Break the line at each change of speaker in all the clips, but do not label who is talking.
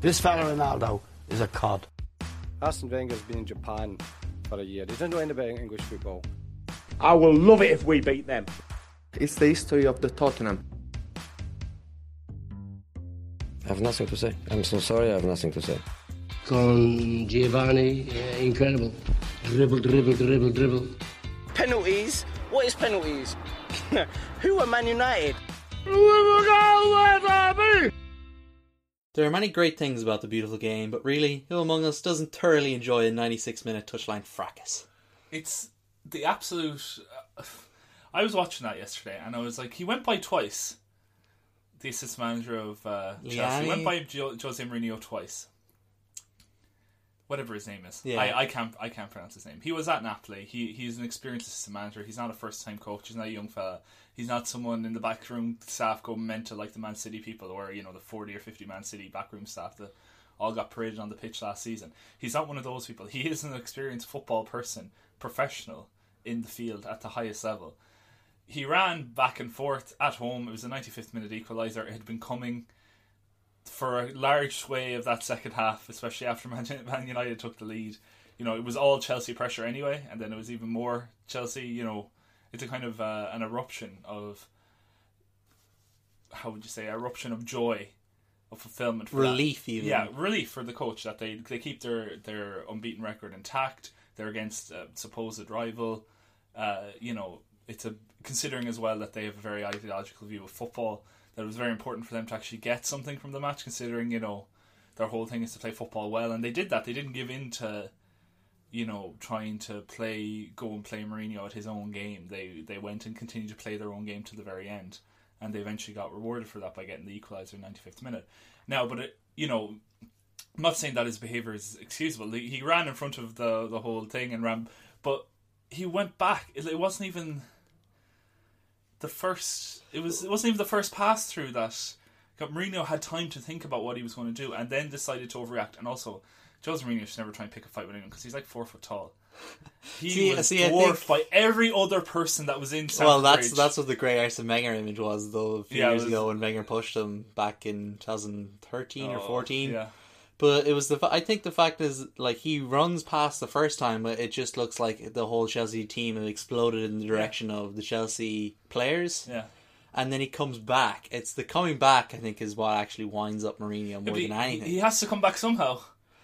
This fella Ronaldo is a cod.
Arsene Wenger's been in Japan for a year. He doesn't know anything about English football.
I will love it if we beat them.
It's the history of the Tottenham.
I have nothing to say. I'm so sorry, I have nothing to say.
Con Giovanni, yeah, incredible. Dribble, dribble, dribble, dribble.
Penalties? What is penalties? Who are Man United?
There are many great things about the beautiful game, but really, who among us doesn't thoroughly enjoy a 96 minute touchline fracas?
It's the absolute. Uh, I was watching that yesterday, and I was like, he went by twice. The assistant manager of uh, Chelsea he went by jo- Jose Mourinho twice. Whatever his name is,
Yeah.
I, I can't I can't pronounce his name. He was at Napoli. He he's an experienced assistant manager. He's not a first time coach. He's not a young fella. He's not someone in the backroom staff go mental like the Man City people, or you know the forty or fifty Man City backroom staff that all got paraded on the pitch last season. He's not one of those people. He is an experienced football person, professional in the field at the highest level. He ran back and forth at home. It was a 95th minute equaliser. It had been coming for a large sway of that second half, especially after Man Man United took the lead. You know, it was all Chelsea pressure anyway, and then it was even more Chelsea. You know, it's a kind of uh, an eruption of how would you say eruption of joy, of fulfillment, for that.
Relief, even.
Yeah, relief for the coach that they they keep their their unbeaten record intact. They're against a supposed rival. Uh, you know, it's a considering as well that they have a very ideological view of football. That it was very important for them to actually get something from the match, considering you know their whole thing is to play football well, and they did that. They didn't give in to you know trying to play go and play Mourinho at his own game. They they went and continued to play their own game to the very end, and they eventually got rewarded for that by getting the equaliser in 95th minute. Now, but it, you know, I'm not saying that his behavior is excusable. He ran in front of the the whole thing and ran, but he went back. It, it wasn't even the first. It was it wasn't even the first pass through that. Mourinho had time to think about what he was going to do, and then decided to overreact. And also, Jose Mourinho should never try and pick a fight with anyone because he's like four foot tall. He
See-
was
see,
dwarfed
think-
by every other person that was in. Stamford
well, that's
Bridge.
that's what the great Arsene Wenger image was, though, a few
Yeah,
years
was-
ago when Wenger pushed him back in 2013 or
Oh,
14.
yeah.
But it was the. I think the fact is, like, he runs past the first time, but it just looks like the whole Chelsea team have exploded in the direction of the Chelsea players.
Yeah.
And then he comes back. It's the coming back, I think, is what actually winds up Mourinho more than anything.
he has to come back somehow.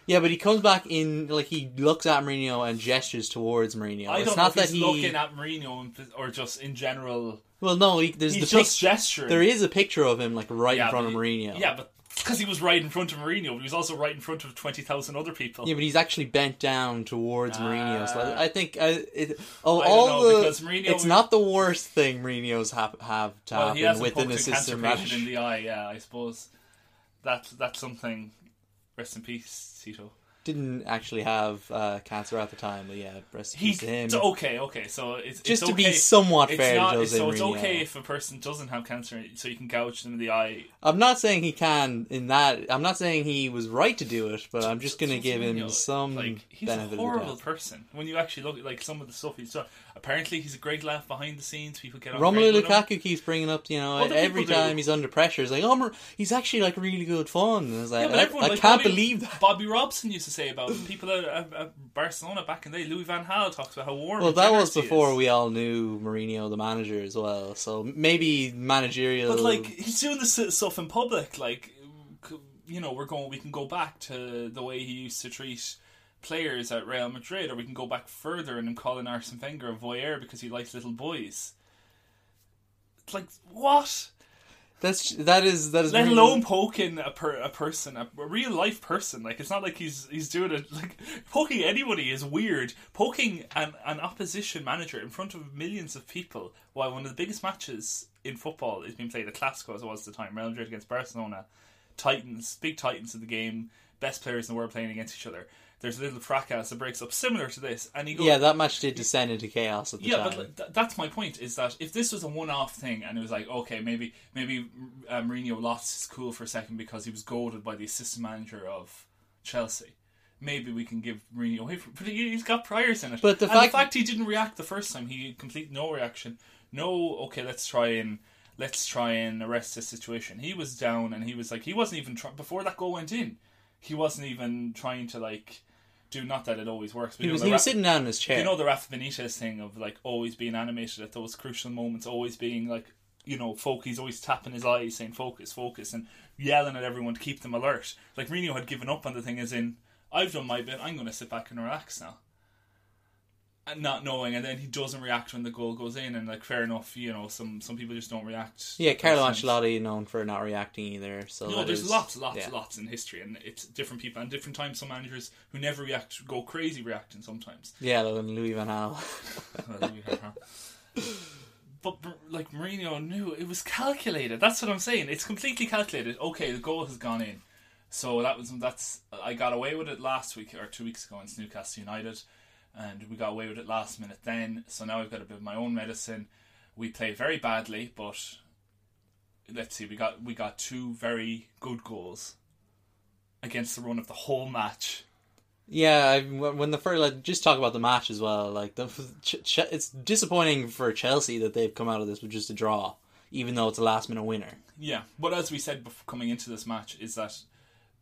Yeah, but he comes back in like he looks at Mourinho and gestures towards Mourinho.
I
it's
don't know
not
if
that
he's
he.
looking at Mourinho or just in general.
Well, no, he, there's
He's
the
just
pic-
gesturing.
There is a picture of him like right
Yeah,
in front of
he-
Mourinho.
Yeah, but because he was right in front of Mourinho, but he was also right in front of twenty thousand other people.
Yeah, but he's actually bent down towards Mourinho. So I, I think uh, it, oh,
I
all
know,
the
Mourinho
it's not the worst thing Mourinho's have have to
well,
happen
hasn't
with an
a cancer
assistant
in the eye. Yeah, I suppose that that's something. Rest in peace, Tito.
Didn't actually have uh, cancer at the time, but yeah, rest in
He's
peace to him.
so okay, okay. So it's
Just
it's
to be somewhat
it's
fair to Jose
so it's
Mourinho.
okay if a person doesn't have cancer, so you can gouge them in the eye.
I'm not saying he can in that. I'm not saying he was right to do it, but I'm just going to give him
Mourinho,
some
like he's
benefit
a horrible person. When you actually look at like some of the stuff he's done, apparently he's a great laugh behind the scenes. People get on
Romelu
great with him.
Lukaku keeps bringing up, you know,
Other
every
people do.
time he's under pressure, he's like, "Oh, he's actually like really good fun." And I was like,
Yeah, but
I, I
like
can't
Bobby,
believe that.
Bobby Robson used to say about people at, at, at Barcelona back in the day. Louis Van Gaal talks about how warm.
Well, that was before
is.
we all knew Mourinho, the manager, as well. So maybe managerial.
But like he's doing this stuff in public. Like you know, we're going. We can go back to the way he used to treat players at Real Madrid, or we can go back further and him calling Arsene Wenger a voyeur because he likes little boys. It's like what?
That's that is that is
Let
Mourinho-
alone poking a per, a person, a, a real life person. Like it's not like he's he's doing it. Like poking anybody is weird. Poking an an opposition manager in front of millions of people while one of the biggest matches in football is being played, the Clasico as it was at the time, Real Madrid against Barcelona, Titans, big Titans of the game, best players in the world playing against each other. There's a little fracas that breaks up similar to this, and he goes,
Yeah, that match did descend into chaos at the
yeah,
time.
but th- that's my point. Is that if this was a one-off thing and it was like, okay, maybe maybe uh, Mourinho lost his cool for a second because he was goaded by the assistant manager of Chelsea. Maybe we can give Mourinho away, for, but he, he's got priors in it.
But the fact-
the fact he didn't react the first time, he complete no reaction. No, okay, let's try and let's try and arrest this situation. He was down and he was like, he wasn't even try- before that goal went in. he wasn't even trying to like do not that it always works. But
He
you know,
was he was
Ra-
sitting down in his chair.
You know the Rafa Benitez thing of like always being animated at those crucial moments, always being like you know, folk. He's always tapping his eyes, saying "focus, focus," and yelling at everyone to keep them alert. Like Mourinho had given up on the thing, as in, "I've done my bit. I'm going to sit back and relax now." And not knowing, and then he doesn't react when the goal goes in, and like fair enough, you know, some some people just don't react.
yeah, Carlo. Ancelotti known for not reacting either. So
No, there's
is-
lots, lots,
yeah.
lots in history, and it's different people and different times. Some managers who never react go crazy reacting sometimes.
Yeah, like Louis Van Gaal.
Well, we have her. but like Mourinho knew it was calculated. That's what I'm saying. It's completely calculated. Okay, the goal has gone in, so that was that's I got away with it last week or two weeks ago against Newcastle United, and we got away with it last minute then. So now I've got a bit of my own medicine. We played very badly, but let's see, we got we got two very good goals against the run of the whole match.
Yeah, I, when the first like just talk about the match as well. Like the ch- ch- it's disappointing for Chelsea that they've come out of this with just a draw, even though it's a last minute winner.
Yeah, but as we said before coming into this match, is that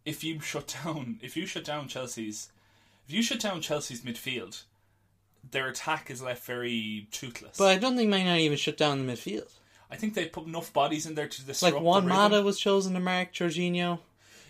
if you shut down, if you shut down Chelsea's, if you shut down Chelsea's midfield, their attack is left very toothless.
But I don't think Man United even shut down the midfield.
I think they put enough bodies in there to disrupt.
Like Juan
the rhythm.
Mata was chosen to mark Jorginho.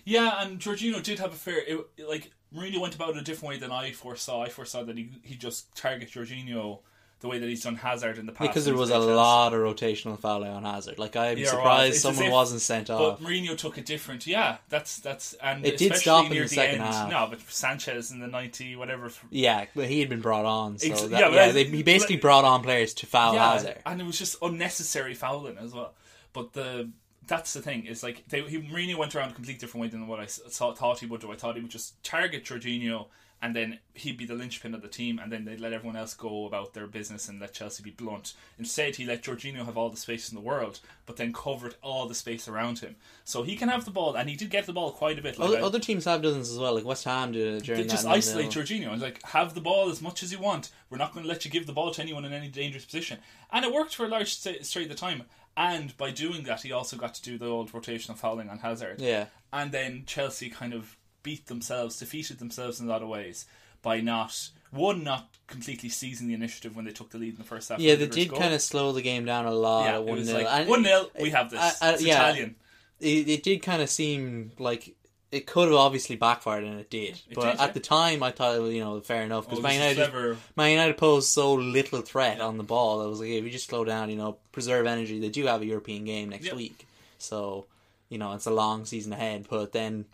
Yeah, and Jorginho did have a fair. It, like Mourinho went about it a different way than I foresaw. I foresaw that he he just target Jorginho the way that he's done Hazard in the past.
Because there was a lot of rotational fouling on Hazard. Like I'm
Yeah,
surprised someone
if-
wasn't sent off.
But Mourinho took a different. Yeah, that's that's and
It did stop in
near
the second
end.
half.
No, but Sanchez in the ninety whatever.
Yeah, but he had been brought on, so
Ex-
that,
yeah,
yeah,
I-
they, he basically
like-
brought on players to foul
yeah,
Hazard.
and it was just unnecessary fouling as well. But the that's the thing is like they he, Mourinho went around a completely different way than what I thought, thought he would do. I thought he would just target Jorginho and then he'd be the linchpin of the team, and then they'd let everyone else go about their business and let Chelsea be blunt. Instead, he let Jorginho have all the space in the world, but then covered all the space around him, so he can have the ball, and he did get the ball quite a bit. Like
Other,
I-
other teams have done this as well, like West Ham did it during
they just isolate Jorginho and like have the ball as much as you want. We're not going to let you give the ball to anyone in any dangerous position, and it worked for a large st- straight of the time. And by doing that, he also got to do the old rotational fouling on Hazard.
Yeah.
and then Chelsea kind of beat themselves, defeated themselves in a lot of ways by not one not completely seizing the initiative when they took the lead in the first half.
Yeah, they
the
did
goal.
kind of slow the game down a lot.
Yeah,
one nil.
like, 1-0, we have this. It's Italian.
It, it did kind of seem like it could have obviously backfired, and it did.
It
but
did,
at
yeah.
the time, I thought you know fair enough because
Oh,
Man United,
clever.
Man United posed so little threat on the ball. I was like, if you just slow down, you know, preserve energy. They do have a European game next
Yep.
week, so you know it's a long season ahead. But then.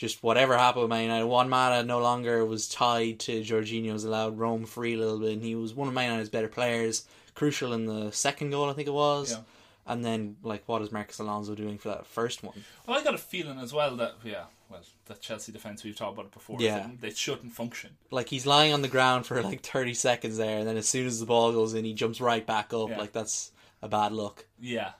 Just whatever happened with Man United, Juan Mata no longer was tied to Jorginho, was allowed roam free a little bit, and he was one of Man United's better players. Crucial in the second goal, I think it was.
Yeah.
And then, like, what is Marcos Alonso doing for that first one?
Well, I got a feeling as well that yeah, well, the Chelsea defense we've talked about it before.
Yeah.
they, they shouldn't function.
Like, he's lying on the ground for like 30 seconds there, and then as soon as the ball goes in, he jumps right back up.
Yeah.
Like, that's a bad look.
Yeah.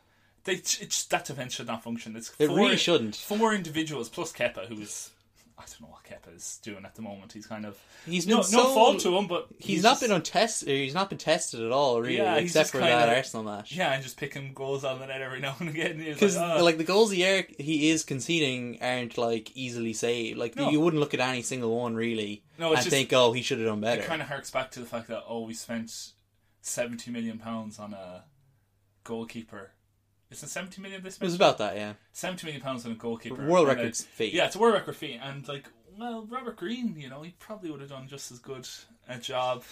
They, it's, that defense should not function. It's
It
four,
really shouldn't.
Four individuals plus Kepa, who is I don't know what Kepa is doing at the moment. He's kind of
He's
no,
been
no fault to him, but
He's, not
just-
been untested. He's not been tested at all, really,
Yeah, he's
except for that Arsenal match.
yeah, and just picking goals on the net every now and again.
Because
like, "Ah."
like the goals he are, he is conceding aren't like easily saved. Like
No.
you wouldn't look at any single one really
No,
and
just-
think, oh, he should have done better.
it kind of harks back to the fact that oh, we spent seventy million pounds on a goalkeeper. Is it seventy million they
It was about that, yeah.
seventy million pounds on a goalkeeper.
World record fee.
Yeah, it's a world record fee, and like, well, Robert Green, you know, he probably would have done just as good a job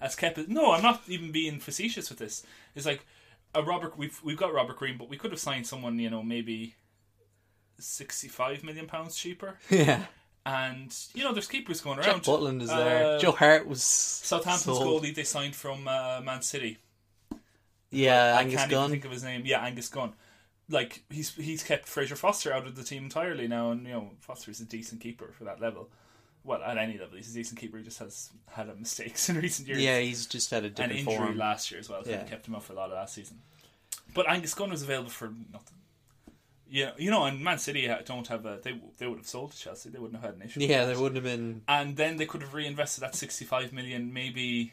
as Kepa. No, I'm not even being facetious with this. It's like a Robert. We've we've got Robert Green, but we could have signed someone, you know, maybe sixty-five million pounds cheaper.
Yeah.
And you know, there's keepers going
Jack
around.
Butland is there.
Uh,
Joe Hart was
Southampton's
sold.
goalie they signed from uh, Man City.
Yeah,
I
Angus
can't
Gunn.
even think of his name. Yeah, Angus Gunn. Like he's he's kept Fraser Forster out of the team entirely now, and you know Forster is a decent keeper for that level. Well, at any level, he's a decent keeper. He just has had a mistakes in recent years.
Yeah, he's just had a
an
different
injury
form.
last year as well. Kind
Yeah.
kept him off for a lot of last season. But Angus Gunn was available for nothing. Yeah, you know, and Man City uh, don't have a. They they would have sold to Chelsea. They wouldn't have had an issue.
Yeah, there wouldn't have been.
and then they could have reinvested that 65 million maybe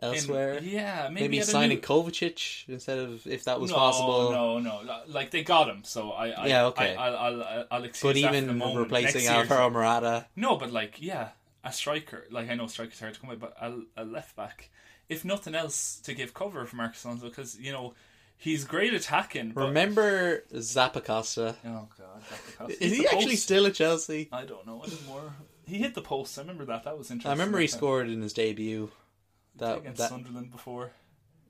elsewhere.
yeah, maybe,
maybe signing
new-
Kovacic instead of if that was
no,
possible.
No, no, like they got him, so I, I
Yeah, okay.
I, I'll, I'll, I'll excuse
But
that for the
even replacing Alvaro Morata,
No, but like, yeah, a striker. Like I know strikers hard to come by, but a, a left back, if nothing else, to give cover for Marcos Alonso because you know he's great attacking. But,
remember Zappacosta?
Oh god,
Is he actually
post.
still at Chelsea?
I don't know anymore. He hit the post. I remember that. That was interesting.
I remember he scored in his debut. That
against
that
Sunderland before.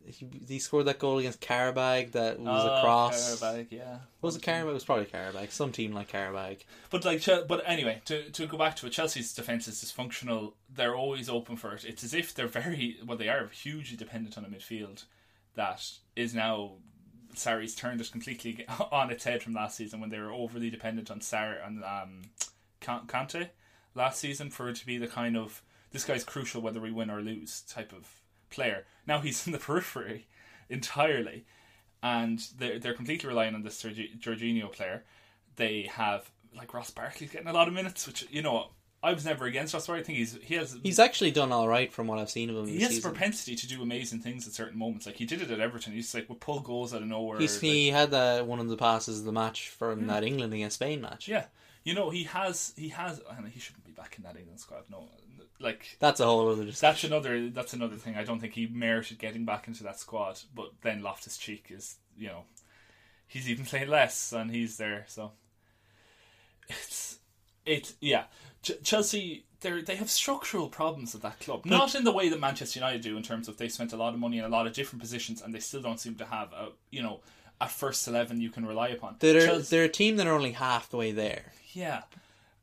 he, he scored that goal against Qarabag that was
Oh,
a cross.
Qarabag, yeah.
Was it Qarabag? It was probably Qarabag. Some team like Qarabag.
But like, but anyway, to to go back to it, Chelsea's defense is dysfunctional. They're always open for it. It's as if they're very well. They are hugely dependent on a midfield that is now. Sarri's turned it completely on its head from last season when they were overly dependent on Sarri and um, Kante last season for it to be the kind of this guy's crucial whether we win or lose type of player. Now he's in the periphery entirely, and they're they're completely relying on this Jorgi- Jorginho player. They have like Ross Barkley's getting a lot of minutes, which you know I was never against Ross Barkley. I think he's he has
He's actually done all right from what I've seen of him.
he has
season.
propensity to do amazing things at certain moments. Like he did it at Everton. He's like would pull goals out of nowhere.
He's,
like-
he had that one of the passes of the match from hmm. that England against Spain match.
yeah, you know he has he has. I mean, he shouldn't be back in that England squad. No, like
That's a whole other discussion.
that's another that's another thing. I don't think he merited getting back into that squad. But then Loftus Cheek is you know he's even playing less and he's there. So it's it yeah. Ch- Chelsea they they have structural problems at that club. Not in the way that Manchester United do in terms of they spent a lot of money in a lot of different positions and they still don't seem to have a you know a first eleven you can rely upon.
They're,
Chelsea-
they're a team that are only half the way there.
yeah.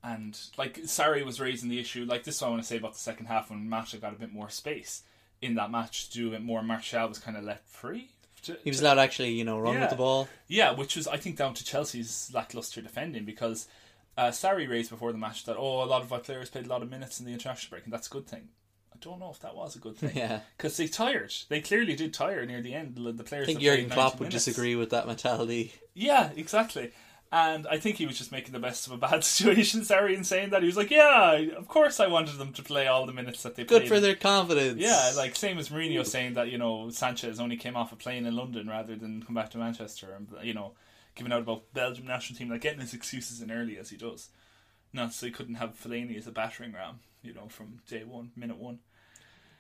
And like Sarri was raising the issue, like this is what I want to say about the second half when Mata got a bit more space in that match to do it more. Martial was kind of left free. to-
He was allowed actually, you know, run
Yeah.
with the ball.
yeah, which was I think down to Chelsea's lackluster defending because uh, Sarri raised before the match that oh a lot of our players played a lot of minutes in the international break and that's a good thing. I don't know if that was a good thing.
Yeah.
because they tired. They clearly did tire near the end. The the players.
I think Jurgen Klopp would
minutes.
disagree with that mentality.
Yeah, exactly. And I think he was just making the best of a bad situation, Sarri, in saying that. He was like, yeah, of course I wanted them to play all the minutes that they
Good
played.
Good for their confidence.
Yeah, like same as Mourinho saying that, you know, Sanchez only came off a plane in London rather than come back to Manchester and, you know, giving out about Belgium national team, like getting his excuses in early as he does. Not so he couldn't have Fellaini as a battering ram, you know, from day one, minute one.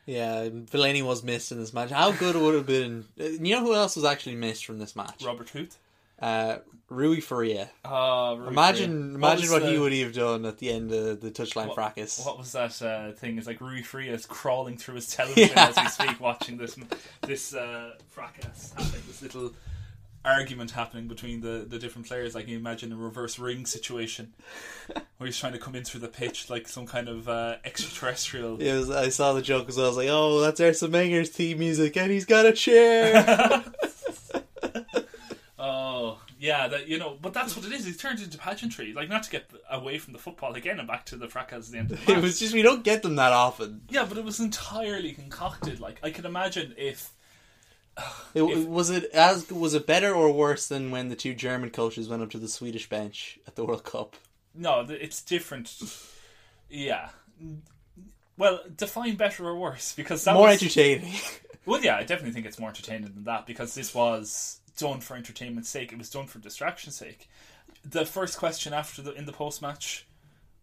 Yeah, Fellaini was missed in this match. How good it would have been. uh, You know who else was actually missed from this match?
Robert Huth.
Uh, Rui Faria.
Uh,
Imagine, imagine
was
what he would have done at the end of the touchline
What-
fracas.
What was that uh, thing? It's like Rui Faria is crawling through his television as we speak, watching this this uh, fracas happening, this little argument happening between the, the different players. Like you imagine a reverse ring situation where he's trying to come in through the pitch like some kind of uh, extraterrestrial.
It was, I saw the joke as well. I was like, "Oh, that's Arsene Wenger's theme music, and he's got a chair."
Yeah, that you know, but that's what it is. It turns into pageantry. Like not to get away from the football again and back to the fracas at the end of the match.
it was just we don't get them that often.
yeah, but it was entirely concocted. Like I can imagine if
It,
If-
was it as was it better or worse than when the two German coaches went up to the Swedish bench at the World Cup?
No, it's different. Yeah. Well, define better or worse because that
More
was,
entertaining.
Well, yeah, I definitely think it's more entertaining than that because this was done for entertainment's sake. It was done for distraction's sake. The first question after the in the post match,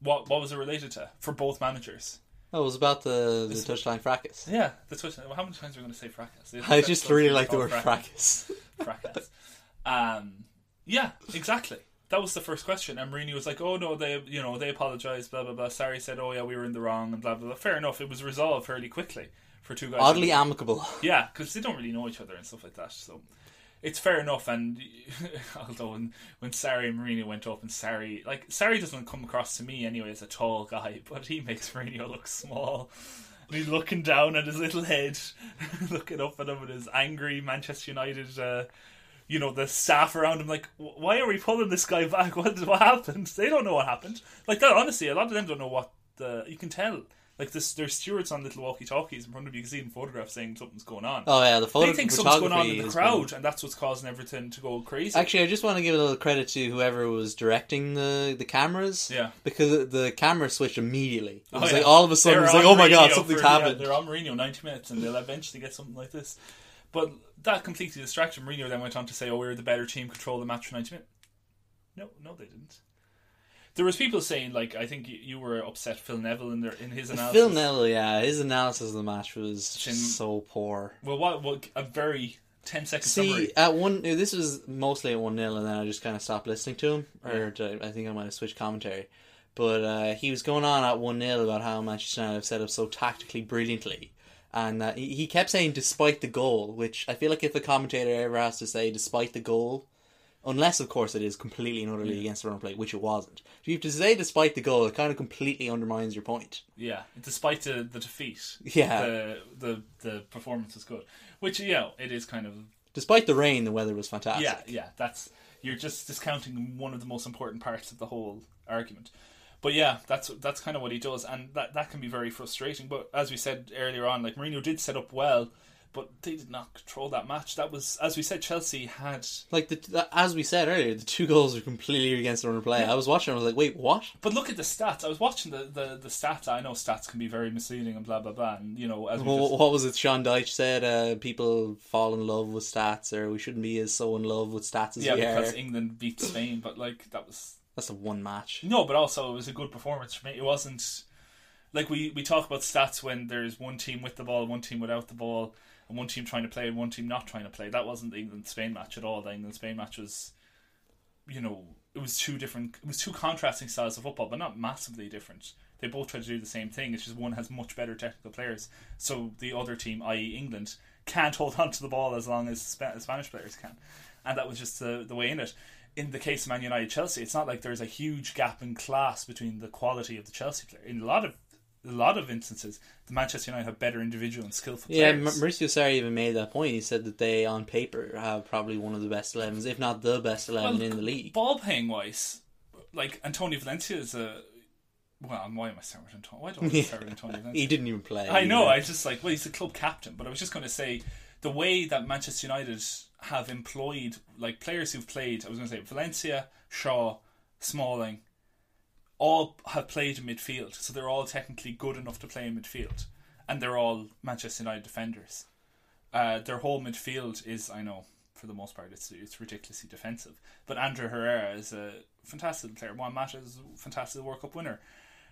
what what was it related to for both managers?
Oh, it was about the, the touchline fracas.
Yeah, the touchline. Well, how many times are we going to say fracas?
I just really like the word fracas.
fracas. Um, yeah, exactly. That was the first question, and Mourinho was like, "Oh no, they, you know, they apologized, blah blah blah." Sarri said, "Oh yeah, we were in the wrong," and blah blah blah. Fair enough. It was resolved fairly quickly for two guys.
Oddly amicable.
yeah, because they don't really know each other and stuff like that. So it's fair enough. And although when when Sarri and Mourinho went up, and Sarri like Sarri doesn't come across to me anyway as a tall guy, but he makes Mourinho look small. And he's looking down at his little head, looking up at him with his angry Manchester United. Uh, you know the staff around him, like, why are we pulling this guy back? What what happened? They don't know what happened. Like that, honestly, a lot of them don't know what the. You can tell. Like this, there's stewards on little walkie-talkies in front of you. You can see in photographs saying something's going on.
Oh yeah, the photo
they think something's going on in the crowd,
good.
and that's what's causing everything to go crazy.
Actually, I just want to give a little credit to whoever was directing the the cameras.
Yeah.
because the camera switched immediately. It
Oh,
was
yeah.
like all of a sudden,
They're
it was like, oh my god, something's
for- yeah,
happened.
they're on Mourinho 90 minutes, and they'll eventually get something like this. But that completely distracted Mourinho. Then went on to say, "Oh, we were the better team, control the match for 90 minutes." No, no, they didn't. There was people saying like, I think you, were upset Phil Neville in their in his analysis.
Phil Neville, yeah, his analysis of the match was
Chin-
so poor.
Well, what, what a very 10 second
See,
summary.
at one, this was mostly at one 0 and then I just kind of stopped listening to him, or to- I think I might have switched commentary. But uh, he was going on at one 0 about how Manchester United have set up so tactically brilliantly, and uh, he, he kept saying despite the goal, which I feel like if a commentator ever has to say despite the goal, unless of course it is completely and utterly against the run play, which it wasn't. If you have to say despite the goal, it kind of completely undermines your point.
Yeah, despite the, the defeat,
Yeah.
the, the the performance was good. Which you know, it is kind of
Despite the rain, the weather was fantastic.
yeah, yeah. That's you're just discounting one of the most important parts of the whole argument. But yeah, that's that's kind of what he does, and that that can be very frustrating. But as we said earlier on, like Mourinho did set up well, but they did not control that match. That was, as we said, Chelsea had.
Like the, the as we said earlier, the two goals were completely against the run of play. I was watching, I was like, wait, what?
But look at the stats. I was watching the, the, the stats. I know stats can be very misleading and blah blah blah. And you know, as we
What,
just,
what was it? Sean Dyche said, uh, "People fall in love with stats, or we shouldn't be as so in love with stats as
yeah,
we
because. England beat Spain, but like that was
That's a one match.
No, but also it was a good performance for me. It wasn't like we, we talk about stats when there's one team with the ball, one team without the ball, one team trying to play and one team not trying to play. That wasn't the England Spain match at all. The England Spain match was, you know, it was two different, it was two contrasting styles of football, but not massively different. They both try to do the same thing. It's just one has much better technical players, so the other team, i.e. England, can't hold on to the ball as long as Spa- Spanish players can, and that was just the the way in it. In the case of Man United Chelsea, it's not like there's a huge gap in class between the quality of the Chelsea player. In a lot of a lot of instances, the Manchester United have better individual and skillful
Yeah,
players.
Ma- Maurizio Sarri even made that point. He said that they, on paper, have probably one of the best 11s, if not the best 11 in the league.
Ball playing wise, like Antonio Valencia is a. Well, why am I starting with Antonio? Why don't I start with Antonio Valencia?
He didn't even play.
I know.
either.
I just like well, he's the club captain, but I was just going to say the way that Manchester United have employed like players who've played. I was going to say Valencia, Shaw, Smalling, all have played in midfield, so they're all technically good enough to play in midfield, and they're all Manchester United defenders. Uh, their whole midfield is, I know, for the most part, it's it's ridiculously defensive. But Ander Herrera is a fantastic player. Juan Mata is a fantastic World Cup winner.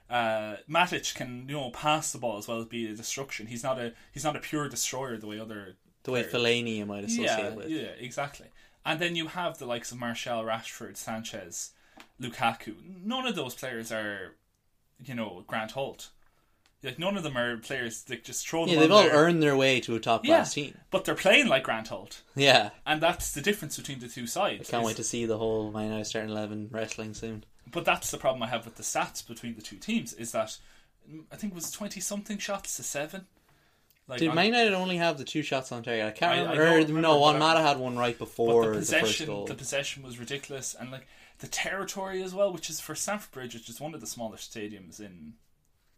Uh, Matic can you know pass the ball as well as be a destruction. He's not a he's not a pure destroyer the way other
The way
players-
Fellaini you might associate
yeah,
with.
yeah, exactly. And then you have the likes of Martial, Rashford, Sanchez, Lukaku. None of those players are, you know, Grant Holt. Like none of them are players like just throw them.
Yeah, they've all earned their way to a top
yeah,
class team.
but they're playing like Grant Holt,
Yeah.
and that's the difference between the two sides.
I can't
is-
wait to see the whole Man United starting 11 wrestling soon.
But that's the problem I have with the stats between the two teams is that mm, I think it was twenty something shots to seven. Like
Did
on-
Man United only have the two shots on target? I can't
I- I
remember. or,
remember,
no, Juan
I-
Mata had one right before
the
the, first
possession,
goal.
the possession was ridiculous, and like the territory as well, which is for Stamford Bridge, which is one of the smaller stadiums in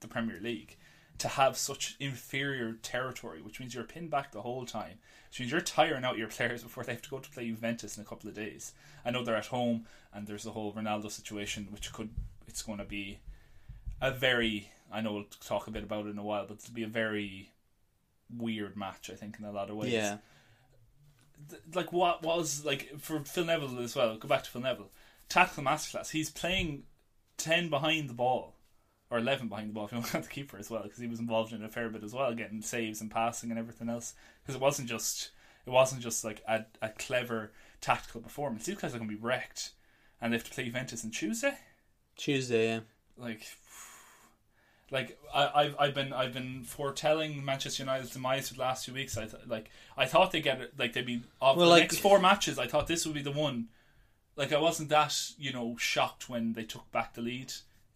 the Premier League, to have such inferior territory, which means you're pinned back the whole time, which means you're tiring out your players before they have to go to play Juventus in a couple of days. I know they're at home, and there's the whole Ronaldo situation, which could it's going to be a very I know we'll talk a bit about it in a while, but it'll be a very weird match, I think, in a lot of ways
yeah.
like what was like for Phil Neville as well. Go back to Phil Neville, tactical masterclass. He's playing ten behind the ball or eleven behind the ball if you want to count the keeper as well, because he was involved in a fair bit as well, getting saves and passing and everything else. Because it wasn't just it wasn't just like a, a clever tactical performance. These guys are going to be wrecked, and they have to play Juventus on Tuesday.
Tuesday, yeah.
Like. Like I, I've I've been I've been foretelling Manchester United's demise for the last few weeks. I th- like I thought they get it like they'd be of
Well,
the
like-
next four matches. I thought this would be the one. Like I wasn't that you know shocked when they took back the lead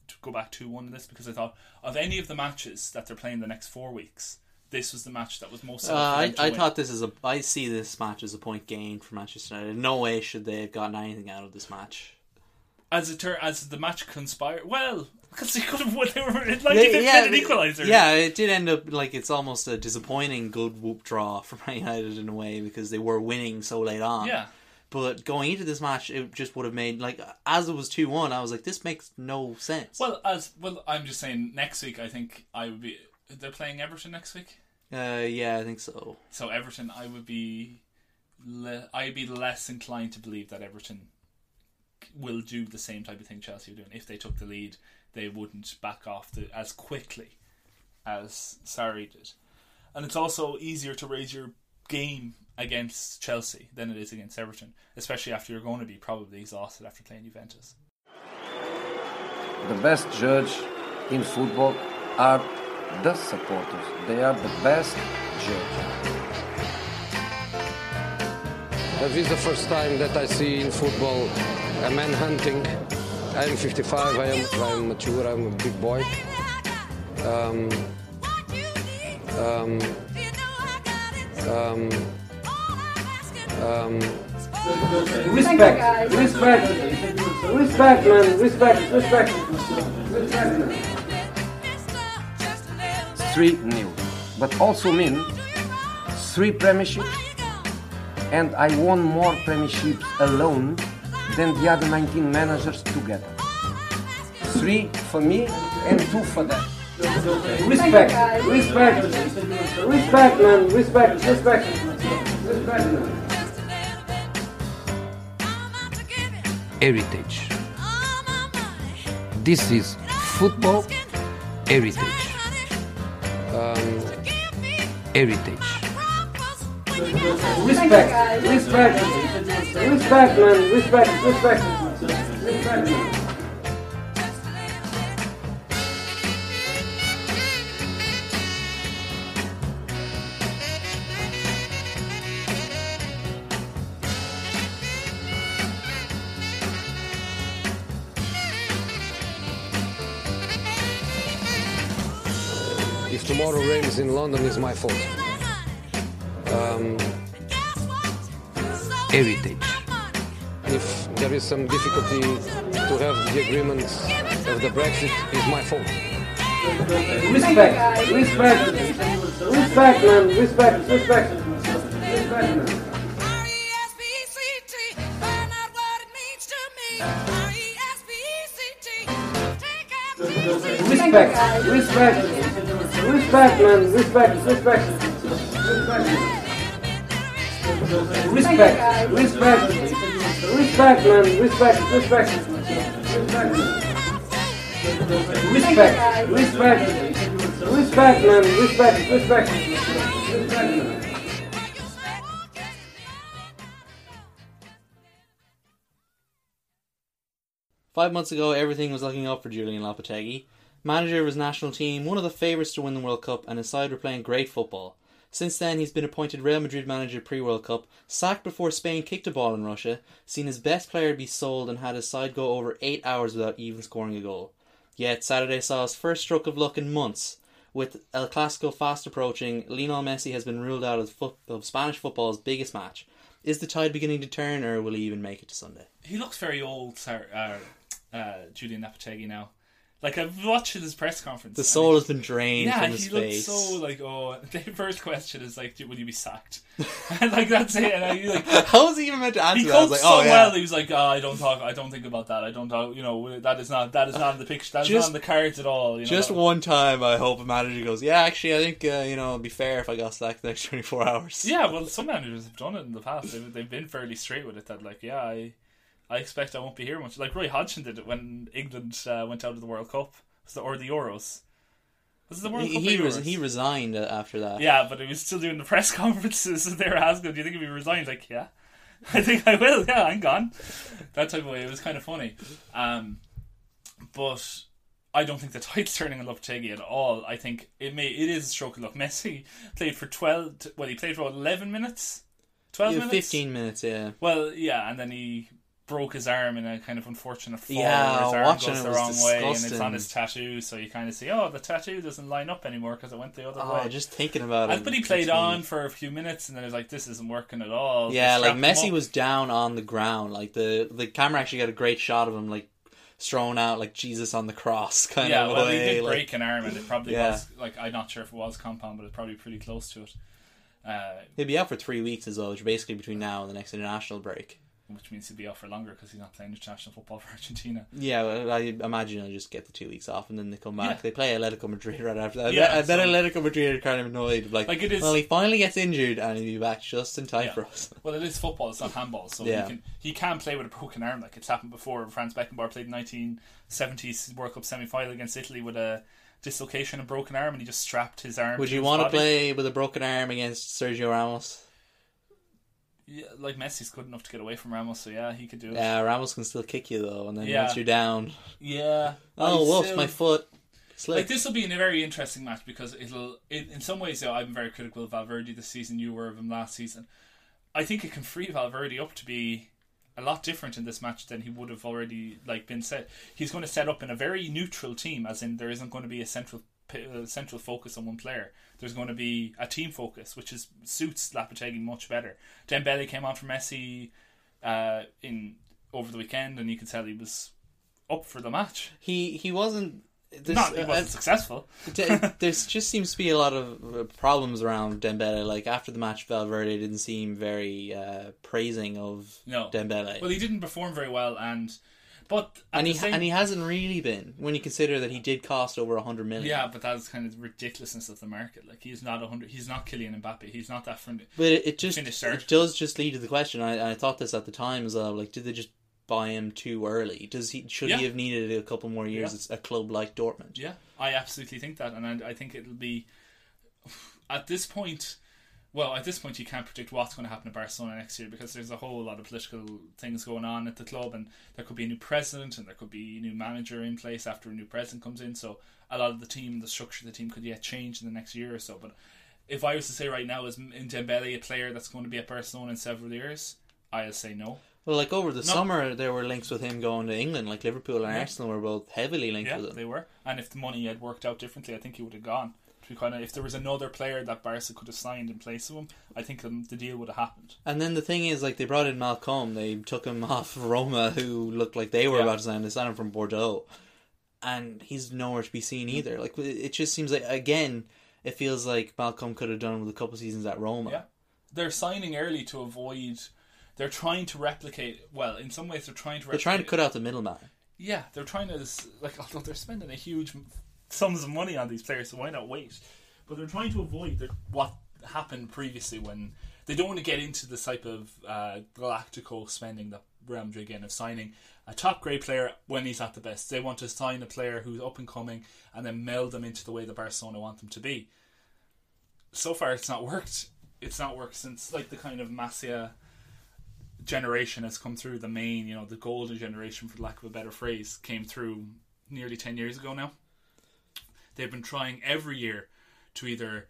to go back two one in this because I thought of any of the matches that they're playing the next four weeks, this was the match that was most.
Uh, I, I thought this is a. I see this match as a point gained for Manchester United. No way should they have gotten anything out of this match.
as it tur- as the match conspired, well, because they could have won. They were like
They-
they
yeah,
an equalizer.
Yeah, it did end up like it's almost a disappointing good whoop draw for Man United in a way because they were winning so late on.
yeah.
But going into this match, it just would have made like as it was two one, I was like, this makes no sense.
Well, as well, I'm just saying. Next week, I think I would be. They're playing Everton next week,
uh, yeah, I think so.
so Everton, I would be. Le- I'd be less inclined to believe that Everton will do the same type of thing Chelsea are doing. If they took the lead, they wouldn't back off the, as quickly as Sarri did. And it's also easier to raise your game against Chelsea than it is against Everton, especially after you're going to be probably exhausted after playing Juventus.
The best judge in football are the supporters. They are the best judge.
That is the first time that I see in football a man hunting. I'm 55, I am I'm mature, I'm a big boy. Um, um, um, um,
Respect, respect, respect, man, respect, respect, respect, man.
Three nil, but also mean three premierships, and I won more premierships alone than the other 19 managers together. Three for me and two for them.
Respect, respect, respect, man, respect, respect, respect, man.
Heritage. This is football heritage. Um, heritage.
Respect, respect, respect, man, respect, respect, respect,
London, it's my fault. Um, heritage. If there is some difficulty to have the agreement of the Brexit, it's my fault.
Respect, respect, respect, man, respect, respect. Respect, respect, respect, man, respect, respect, respect, man. Respect, respect, respect, man, respect, respect, respect. Respect, respect, man, respect, respect.
Five months ago, everything was looking up for Julian Lopetegui. Manager of his national team, one of the favourites to win the World Cup, and his side were playing great football. Since then, he's been appointed Real Madrid manager pre World Cup, sacked before Spain kicked a ball in Russia, seen his best player be sold, and had his side go over eight hours without even scoring a goal. Yet, Saturday saw his first stroke of luck in months. With El Clasico fast approaching, Lionel Messi has been ruled out of, Spanish football's biggest match. Is the tide beginning to turn, or will he even make it to Sunday?
He looks very old, uh, uh, Julen Lopetegui now. Like I've watched his press conference.
The soul has been drained
yeah,
from his
he looks
face.
so like oh. The first question is like, "Will you be sacked?" and like that's it. And I, like,
How was he even meant to answer
he
that? I was like, oh
so
yeah.
well. He was like, oh, "I don't talk. I don't think about that. I don't talk. You know, that is not that is not in the picture. That's
Just-
not on the cards at all." You know?
Just one time, I hope a manager goes, yeah, actually, I think uh, you know it'd be fair if I got sacked the next twenty four hours.
Yeah, well, some managers have done it in the past. They've, they've been fairly straight with it. That like, yeah, I, I expect I won't be here much. Like Roy Hodgson did it when England uh, went out of the World Cup, the, or the Euros. Was it the World
he
Cup?
he, res- he resigned uh, after that.
Yeah, but he was still doing the press conferences, and they were asking, "Do you think if he resigns?" Like, yeah, I think I will. Yeah, I'm gone. That type of way. It was kind of funny, um, but I don't think the tide's turning on Lopetegui at all. I think it may it is a stroke of luck. Messi played for twelve. Well, he played for eleven minutes, twelve
Yeah,
minutes,
fifteen minutes. Yeah.
Well, yeah, and then he broke his arm in a kind of unfortunate fall.
Yeah,
where his arm
watching
goes the wrong way, and it's on his tattoo. So you kind of see, oh, the tattoo doesn't line up anymore because it went the other
Oh,
way.
just thinking about
Uh,
it.
But he played
me-
on for a few minutes, and then it was like, this isn't working at all.
Yeah, like Messi was down on the ground. Like the the camera actually got a great shot of him, like thrown out like Jesus on the cross kind
yeah,
of
well,
way.
he did
like-
break an arm, and it probably
Yeah.
was like I'm not sure if it was compound, but it's probably pretty close to it. Uh,
He'll be out for three weeks as well, which is basically between now and the next international break.
Which means he'll be out for longer because he's not playing international football for Argentina.
Yeah, well, I imagine he'll just get the two weeks off and then they come back.
Yeah.
They play Atletico Madrid right after that.
Yeah,
I bet
so-
Atletico Madrid are kind of annoyed. Like,
Like, it is-
well, he finally gets injured and he'll be back just in time
Yeah.
for us.
Well, it is football; it's not handball, so
Yeah.
he can he can play with a broken arm. Like it's happened before. Franz Beckenbauer played in 1970s World Cup semi final against Italy with a dislocation and broken arm, and he just strapped his arm.
Would you want to play with a broken arm against Sergio Ramos?
Yeah, like Messi's good enough to get away from Ramos, so yeah, he could do it.
Yeah, Ramos can still kick you though, and then
Yeah.
once you're down,
Yeah.
oh, whoops,
still-
my foot. Slipped.
Like this will be a very interesting match because it'll, in, in some ways, know, I'm very critical of Valverde this season. You were of him last season. I think it can free Valverde up to be a lot different in this match than he would have already like been set. He's going to set up in a very neutral team, as in there isn't going to be a central uh, central focus on one player. There's going to be a team focus, which is suits Lopetegui much better. Dembele came on for Messi uh, in over the weekend, and you could tell he was up for the match.
He he wasn't.
Not he
uh,
wasn't successful.
there just seems to be a lot of uh, problems around Dembele. Like after the match, Valverde didn't seem very uh, praising of
No,
Dembele.
Well, he didn't perform very well, and but
and he
same-
and he hasn't really been when you consider that he did cost over a hundred million.
yeah, but that's kind of the ridiculousness of the market. Like he's not a hundred. He's not Kylian Mbappe. He's not that friendly.
But it, it just it does just lead to the question. I, I thought this at the time as well. Like, did they just buy him too early? Does he should
Yeah.
he have needed a couple more years
Yeah.
at a club like Dortmund?
Yeah, I absolutely think that, and I, I think it'll be at this point. Well, at this point, you can't predict what's going to happen in Barcelona next year because there's a whole lot of political things going on at the club, and there could be a new president and there could be a new manager in place after a new president comes in. So a lot of the team, the structure of the team, could yet change in the next year or so. But if I was to say right now, is in Dembele a player that's going to be at Barcelona in several years? I'll say no.
Well, like over the
No.
summer, there were links with him going to England. Like Liverpool and
Yeah.
Arsenal were both heavily linked
Yeah,
with him.
they were. And if the money had worked out differently, I think he would have gone. Kind of, if there was another player that Barca could have signed in place of him, I think um, the deal would have happened.
And then the thing is, like they brought in Malcom, they took him off Roma, who looked like they were
Yeah.
about to sign. They signed him from Bordeaux, and he's nowhere to be seen either. Like it it just seems like again, it feels like Malcom could have done with a couple seasons at Roma.
Yeah, they're signing early to avoid. They're trying to replicate. Well, in some ways, they're trying to.
They're trying to cut out the middleman.
Yeah, they're trying to like. Although they're spending a huge sums of money on these players, so why not wait? But they're trying to avoid what happened previously when they don't want to get into the type of uh, galactical spending that Real Madrid again of signing a top grade player when he's at the best. They want to sign a player who's up and coming and then meld them into the way the Barcelona want them to be. So far, it's not worked. It's not worked since like the kind of Masia generation has come through. The main, you know, the golden generation, for lack of a better phrase, came through nearly ten years ago now. They've been trying every year to either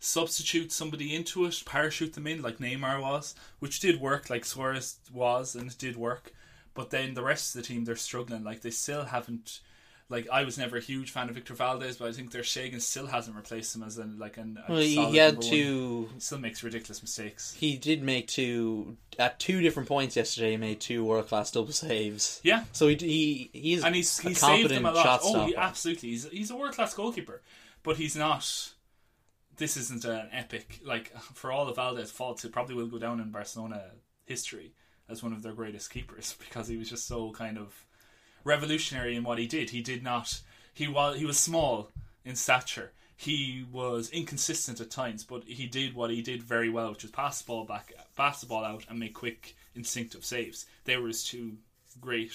substitute somebody into it, parachute them in like Neymar was, which did work, like Suarez was, and it did work. But then the rest of the team, they're struggling. Like they still haven't. Like I was never a huge fan of Victor Valdes, but I think their Stegen still hasn't replaced him as an like an. a
Well, he,
solid
he had
number one.
to.
Still makes ridiculous mistakes.
He did make two at two different points yesterday. He made two world class double saves.
Yeah.
So he he he's
and he's
a
he saved them a lot. Oh, he absolutely. He's he's a world class goalkeeper, but he's not. This isn't an epic like for all of Valdez' faults. It probably will go down in Barcelona history as one of their greatest keepers because he was just so kind of revolutionary in what he did. He did not. He was he was small in stature. He was inconsistent at times, but he did what he did very well, which was pass the ball back, pass the ball out, and make quick, instinctive saves. They were his two great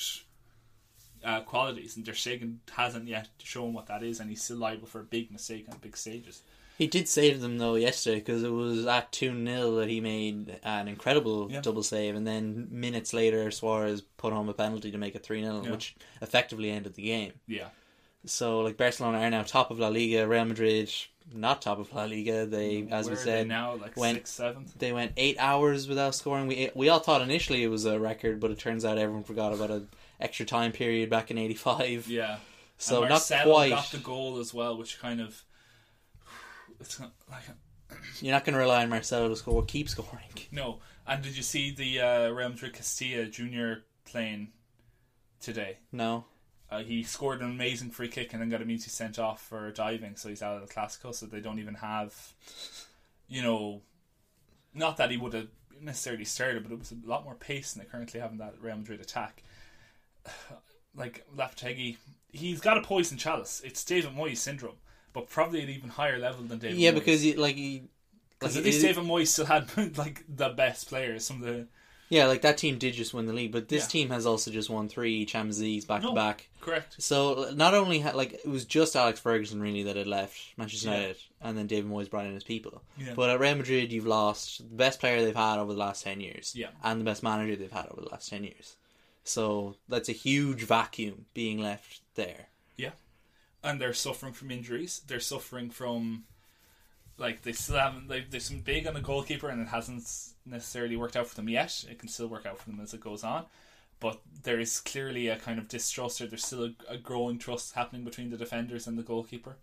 uh, qualities, and Der Stegen hasn't yet shown what that is, and he's still liable for a big mistake on big stages.
He did save them though yesterday because it was at two 0 that he made an incredible
Yeah.
double save, and then minutes later Suarez put home a penalty to make it three 0
Yeah.
which effectively ended the game.
Yeah.
So like Barcelona are now top of La Liga, Real Madrid not top of La Liga. They, mm, as
Where
we said,
they now? Like
went
sixth, seventh?
They went eight hours without scoring. We we all thought initially it was a record, but it turns out everyone forgot about an extra time period back in '85.
Yeah.
So not quite.
got the goal as well, which kind of it's not like
You're not going to rely on Marcelo to score. Keep scoring.
no. And did you see the uh, Real Madrid Castilla Junior playing today?
No.
Uh, he scored an amazing free kick and then got immediately sent off for diving, so he's out of the Clasico. So they don't even have, you know, not that he would have necessarily started, but it was a lot more pace than they currently have in that Real Madrid attack. Like Lopetegui, he's got a poison chalice. It's David Moyes syndrome, but probably at even higher level than David.
Yeah,
Moyes.
because he, like he,
Because
like,
at least
it-
David Moyes still had like the best players. Some of the
Yeah, like that team did just win the league, but this
Yeah.
team has also just won three Champions Leagues back to
No,
back.
correct.
So not only had like it was just Alex Ferguson really that had left Manchester
Yeah.
United, and then David Moyes brought in his people.
Yeah.
But at Real Madrid, you've lost the best player they've had over the last ten years,
Yeah.
and the best manager they've had over the last ten years. So that's a huge vacuum being left there.
And they're suffering from injuries. They're suffering from like they still haven't. they've they've been big on the goalkeeper, and it hasn't necessarily worked out for them yet. It can still work out for them as it goes on. But there is clearly a kind of distrust, or there's still a, a growing trust happening between the defenders and the goalkeeper.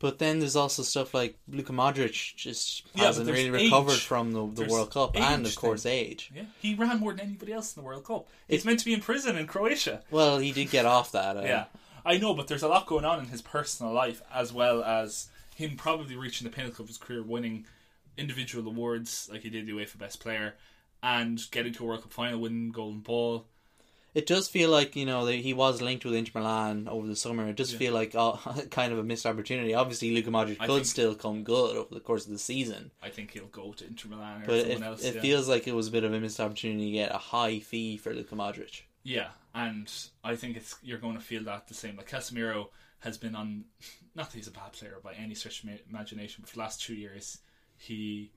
But then there's also stuff like Luka Modric just
Yeah,
hasn't really recovered
age.
from the, the
There's
World Cup, and of course
thing.
age.
Yeah, he ran more than anybody else in the World Cup. He's meant to be in prison in Croatia.
Well, he did get off that. Uh,
Yeah, I know, but there's a lot going on in his personal life as well as him probably reaching the pinnacle of his career, winning individual awards like he did the UEFA Best Player, and getting to a World Cup final, winning Golden Ball.
It does feel like you know that he was linked with Inter Milan over the summer. It does
Yeah.
feel like uh, kind of a missed opportunity. Obviously, Luka Modric
I
could still come good over the course of the season,
I think he'll go to Inter Milan or
but
someone
it,
else.
it
yeah.
feels like it was a bit of a missed opportunity to get a high fee for Luka Modric.
Yeah, and I think it's you're going to feel that the same. Like Casemiro has been on, not that he's a bad player by any stretch of imagination, but for the last two years, he,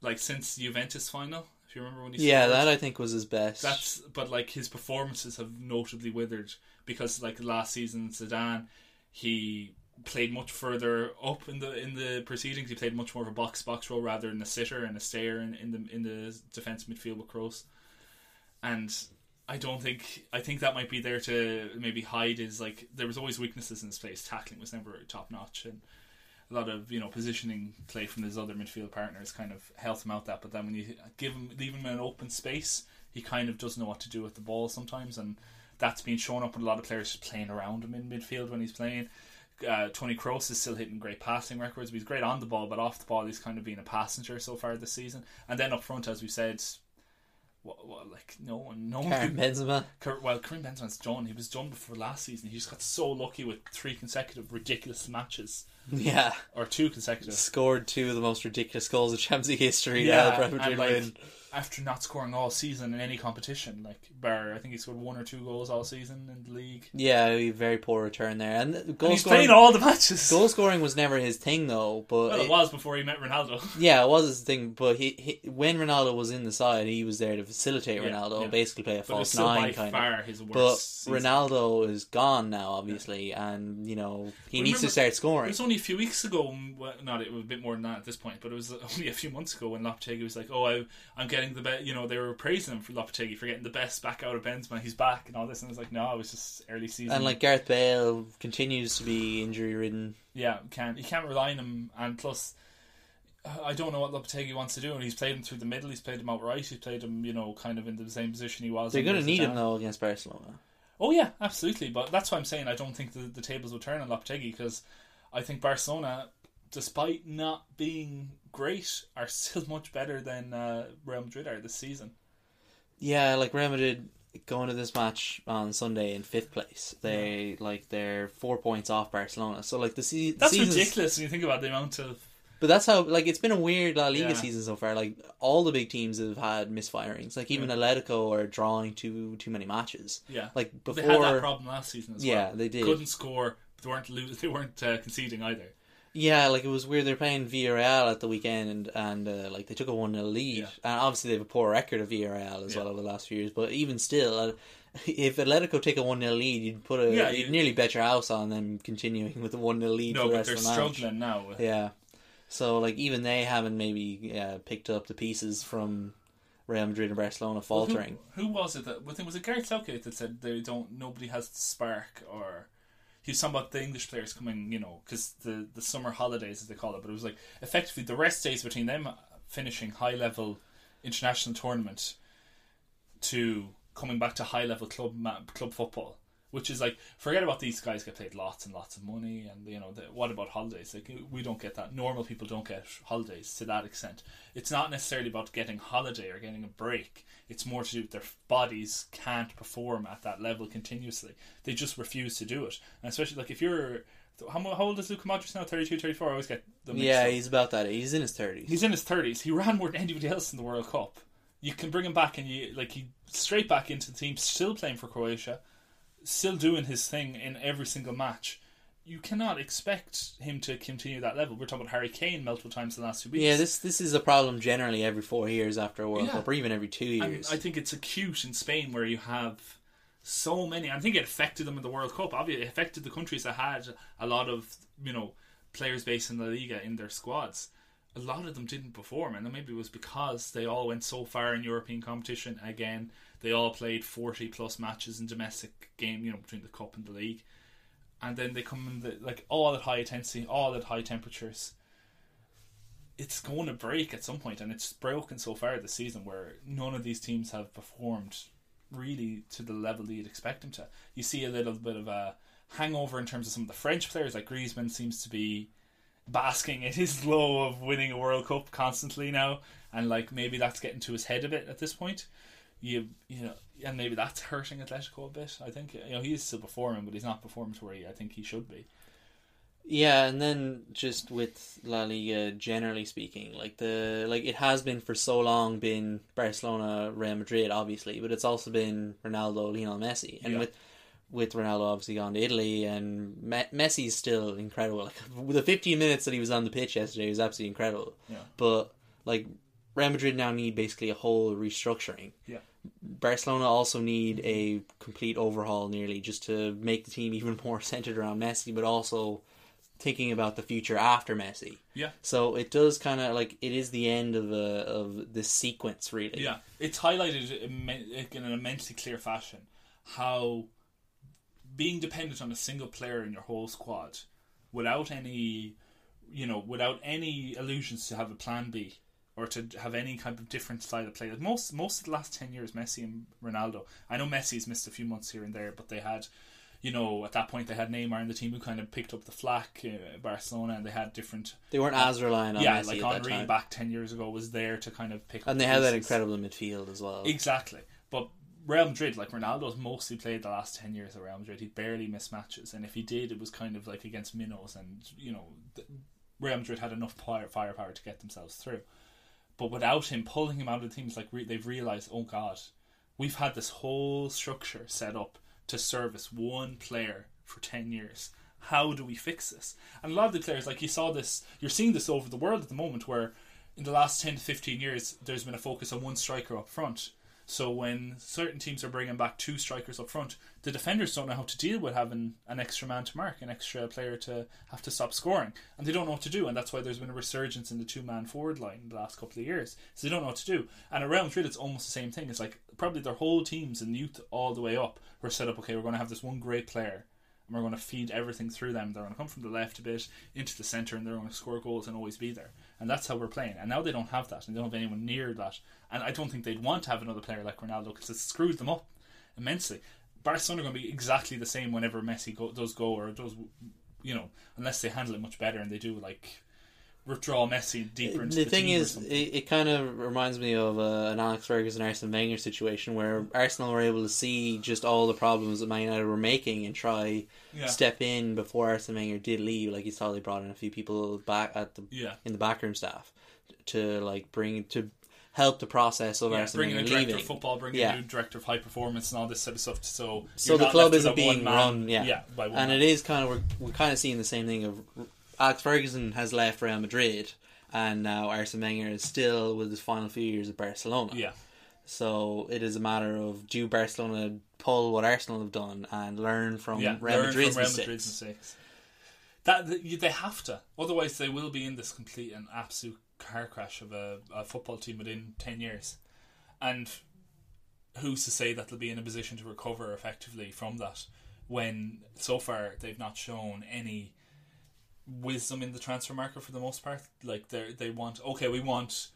like since Juventus final, if you remember when he
Yeah,
scored,
that I think was his best.
That's but like his performances have notably withered because like last season Zidane, he played much further up in the in the proceedings. He played much more of a box box role rather than a sitter and a stayer in, in the in the defense midfield with Kroos. And I don't think I think that might be there to maybe hide his like there was always weaknesses in his place. Tackling was never top notch and a lot of you know positioning play from his other midfield partners kind of helped him out that. But then when you give him leave him in an open space, he kind of doesn't know what to do with the ball sometimes, and that's been shown up with a lot of players just playing around him in midfield when he's playing. Uh, Tony Kroos is still hitting great passing records. He's great on the ball, but off the ball, he's kind of been a passenger so far this season. And then up front, as we said, what, what, like no one, no one.
Karim
could-
Benzema.
Kar- Well, Karim Benzema's done. He was done before last season. He just got so lucky with three consecutive ridiculous matches.
Yeah.
or two consecutive.
Scored two of the most ridiculous goals of Champions League history.
Yeah,
Yeah, Real Madrid
and like
win.
After not scoring all season in any competition, like bar, I think he scored one or two goals all season in the league.
Yeah, very poor return there, and goal
he's
scoring.
playing all the matches.
Goal scoring was never his thing, though. But
Well, it was before he met Ronaldo.
Yeah, it was his thing, but he, he when Ronaldo was in the side, he was there to facilitate
Yeah,
Ronaldo,
yeah.
basically play a false nine kind
far
of.
his
but
season.
Ronaldo is gone now, obviously, and you know he needs to start scoring.
It was only a few weeks ago, well, not it was a bit more than that at this point, but it was only a few months ago when Lopetegui was like, "Oh, I, I'm getting the best." You know, they were praising him for Lopetegui for getting the best back out of Benzema. He's back and all this, and it's like, no, it was just early season.
And like Gareth Bale continues to be injury ridden.
yeah, can't you can't rely on him, and plus. I don't know what Lopetegui wants to do, and he's played him through the middle. He's played him outright. He's played him, you know, kind of in the same position he was.
They're going to need him though against Barcelona.
Oh yeah, absolutely. But that's why I'm saying I don't think the, the tables will turn on Lopetegui because I think Barcelona, despite not being great, are still much better than uh, Real Madrid are this season.
Yeah, like Real Madrid going to this match on Sunday in fifth place. They like they're four points off Barcelona. So like the, se-
That's
season's-
ridiculous when you think about the amount of.
But that's how like it's been a weird La Liga
Yeah.
season so far. Like all the big teams have had misfirings. Like even
Yeah.
Atletico are drawing too too many matches.
Yeah,
Like before
they had that problem last season as well.
Yeah, they did.
Couldn't score. They weren't losing. They weren't uh, conceding either.
Yeah, like it was weird. They're playing Villarreal at the weekend, and, and uh, like they took a one 0 lead. And obviously they have a poor record of Villarreal as
Yeah.
well over the last few years. But even still, uh, if Atletico take a one 0 lead, you'd put a
Yeah,
you'd
you-
nearly bet your house on them continuing with a one 0 lead.
No,
for the
but
rest
they're
of the match.
struggling now.
Yeah, so like even they haven't maybe uh, picked up the pieces from Real Madrid and Barcelona
Well, who-
faltering.
who, was it that? I think was it Gareth Southgate that said they don't. Nobody has the spark, or he was talking about the English players coming. You know, because the the summer holidays as they call it. But it was like effectively the rest days between them finishing high level international tournament to coming back to high level club club football which is like forget about these guys get paid lots and lots of money, and you know the, what about holidays? Like we don't get that. Normal people don't get holidays to that extent. It's not necessarily about getting holiday or getting a break. It's more to do with their bodies can't perform at that level continuously. They just refuse to do it, and especially like if you're how, how old is Luka Modric now? 32, 34? I always get mixed
Yeah,
up.
he's about that. He's in his thirties.
He's in his thirties. He ran more than anybody else in the World Cup. You can bring him back, and you like he straight back into the team, still playing for Croatia, still doing his thing in every single match. You cannot expect him to continue that level. We're talking about Harry Kane multiple times in the last two weeks.
Yeah, this this is a problem generally every four years after a World
Yeah.
Cup, or even every two
And
years.
I think it's acute in Spain where you have so many. I think it affected them in the World Cup. Obviously, it affected the countries that had a lot of you know players based in the Liga in their squads. A lot of them didn't perform, and maybe it was because they all went so far in European competition. Again, they all played forty plus matches in domestic game, you know, between the cup and the league, and then they come in the, like all at high intensity, all at high temperatures it's going to break at some point, and it's broken so far this season where none of these teams have performed really to the level that you'd expect them to. You see a little bit of a hangover in terms of some of the French players, like Griezmann seems to be basking in his low of winning a World Cup constantly now, and like maybe that's getting to his head a bit at this point. You you know, and maybe that's hurting Atletico a bit. I think you know he's still performing, but he's not performing to where he, I think he should be.
Yeah, and then just with La Liga generally speaking, like the like it has been for so long been Barcelona, Real Madrid, obviously, but it's also been Ronaldo, Lionel Messi, and
Yeah.
with with Ronaldo obviously gone to Italy, and Me- Messi's still incredible. Like the 15 minutes that he was on the pitch yesterday was absolutely incredible.
Yeah.
But like Real Madrid now need basically a whole restructuring.
Yeah.
Barcelona also need a complete overhaul nearly just to make the team even more centered around Messi, but also thinking about the future after Messi.
Yeah.
So it does kind of like it is the end of a of this sequence really.
Yeah, it's highlighted in an immensely clear fashion how being dependent on a single player in your whole squad without any, you know, without any illusions to have a plan B or to have any kind of different style of play. Like most most of the last ten years, Messi and Ronaldo. I know Messi's missed a few months here and there, but they had. You know, at that point they had Neymar in the team who kind of picked up the flack, uh, Barcelona, and they had different.
They weren't as reliant on
yeah,
Messi
like Henri back ten years ago was there to kind of pick up.
And they
the
had that incredible midfield as well.
Exactly. But Real Madrid, like Ronaldo's mostly played the last 10 years at Real Madrid. He barely missed matches. And if he did, it was kind of like against minnows. And, you know, Real Madrid had enough fire, firepower to get themselves through. But without him pulling him out of the teams, like re- they've realised, oh God, we've had this whole structure set up to service one player for 10 years. How do we fix this? And a lot of the players, like you saw this, you're seeing this over the world at the moment where in the last 10 to 15 years, there's been a focus on one striker up front. So when certain teams are bringing back two strikers up front, the defenders don't know how to deal with having an extra man to mark, an extra player to have to stop scoring, and they don't know what to do. And that's why there's been a resurgence in the two-man forward line in the last couple of years. So they don't know what to do. And Real Madrid, it's almost the same thing. It's like probably their whole teams and youth all the way up were set up. Okay, we're going to have this one great player, and we're going to feed everything through them. They're going to come from the left a bit into the centre, and they're going to score goals and always be there. And that's how we're playing. And now they don't have that, and they don't have anyone near that. And I don't think they'd want to have another player like Ronaldo because it screws them up immensely. Barcelona are going to be exactly the same whenever Messi go, does go or does, you know, unless they handle it much better and they do like withdraw Messi deeper into
the
the,
thing is, it, it kind of reminds me of uh, an Alex Ferguson Arsene Wenger situation where Arsenal were able to see just all the problems that Man United were making and try
Yeah.
step in before Arsene Wenger did leave. Like you saw, they brought in a few people back at the
Yeah.
in the backroom staff to like bring to help the process of
yeah,
Arsene
bringing a
Wenger
director
leaving.
of football, bringing
yeah.
a new director of high performance, and all this sort of stuff. So,
so the club isn't being run, yeah,
yeah, by one
and
man.
it is kind of we're, we're kind of seeing the same thing of Alex Ferguson has left Real Madrid, and now Arsene Wenger is still with his final few years at Barcelona.
Yeah.
So it is a matter of do Barcelona pull what Arsenal have done and learn from
yeah,
Real
learn
Madrid's
from Real
mistakes.
Madrid's mistakes. That they have to, otherwise they will be in this complete and absolute car crash of a, a football team within ten years. And who's to say that they'll be in a position to recover effectively from that when so far they've not shown any wisdom in the transfer market for the most part. Like they they want okay, we want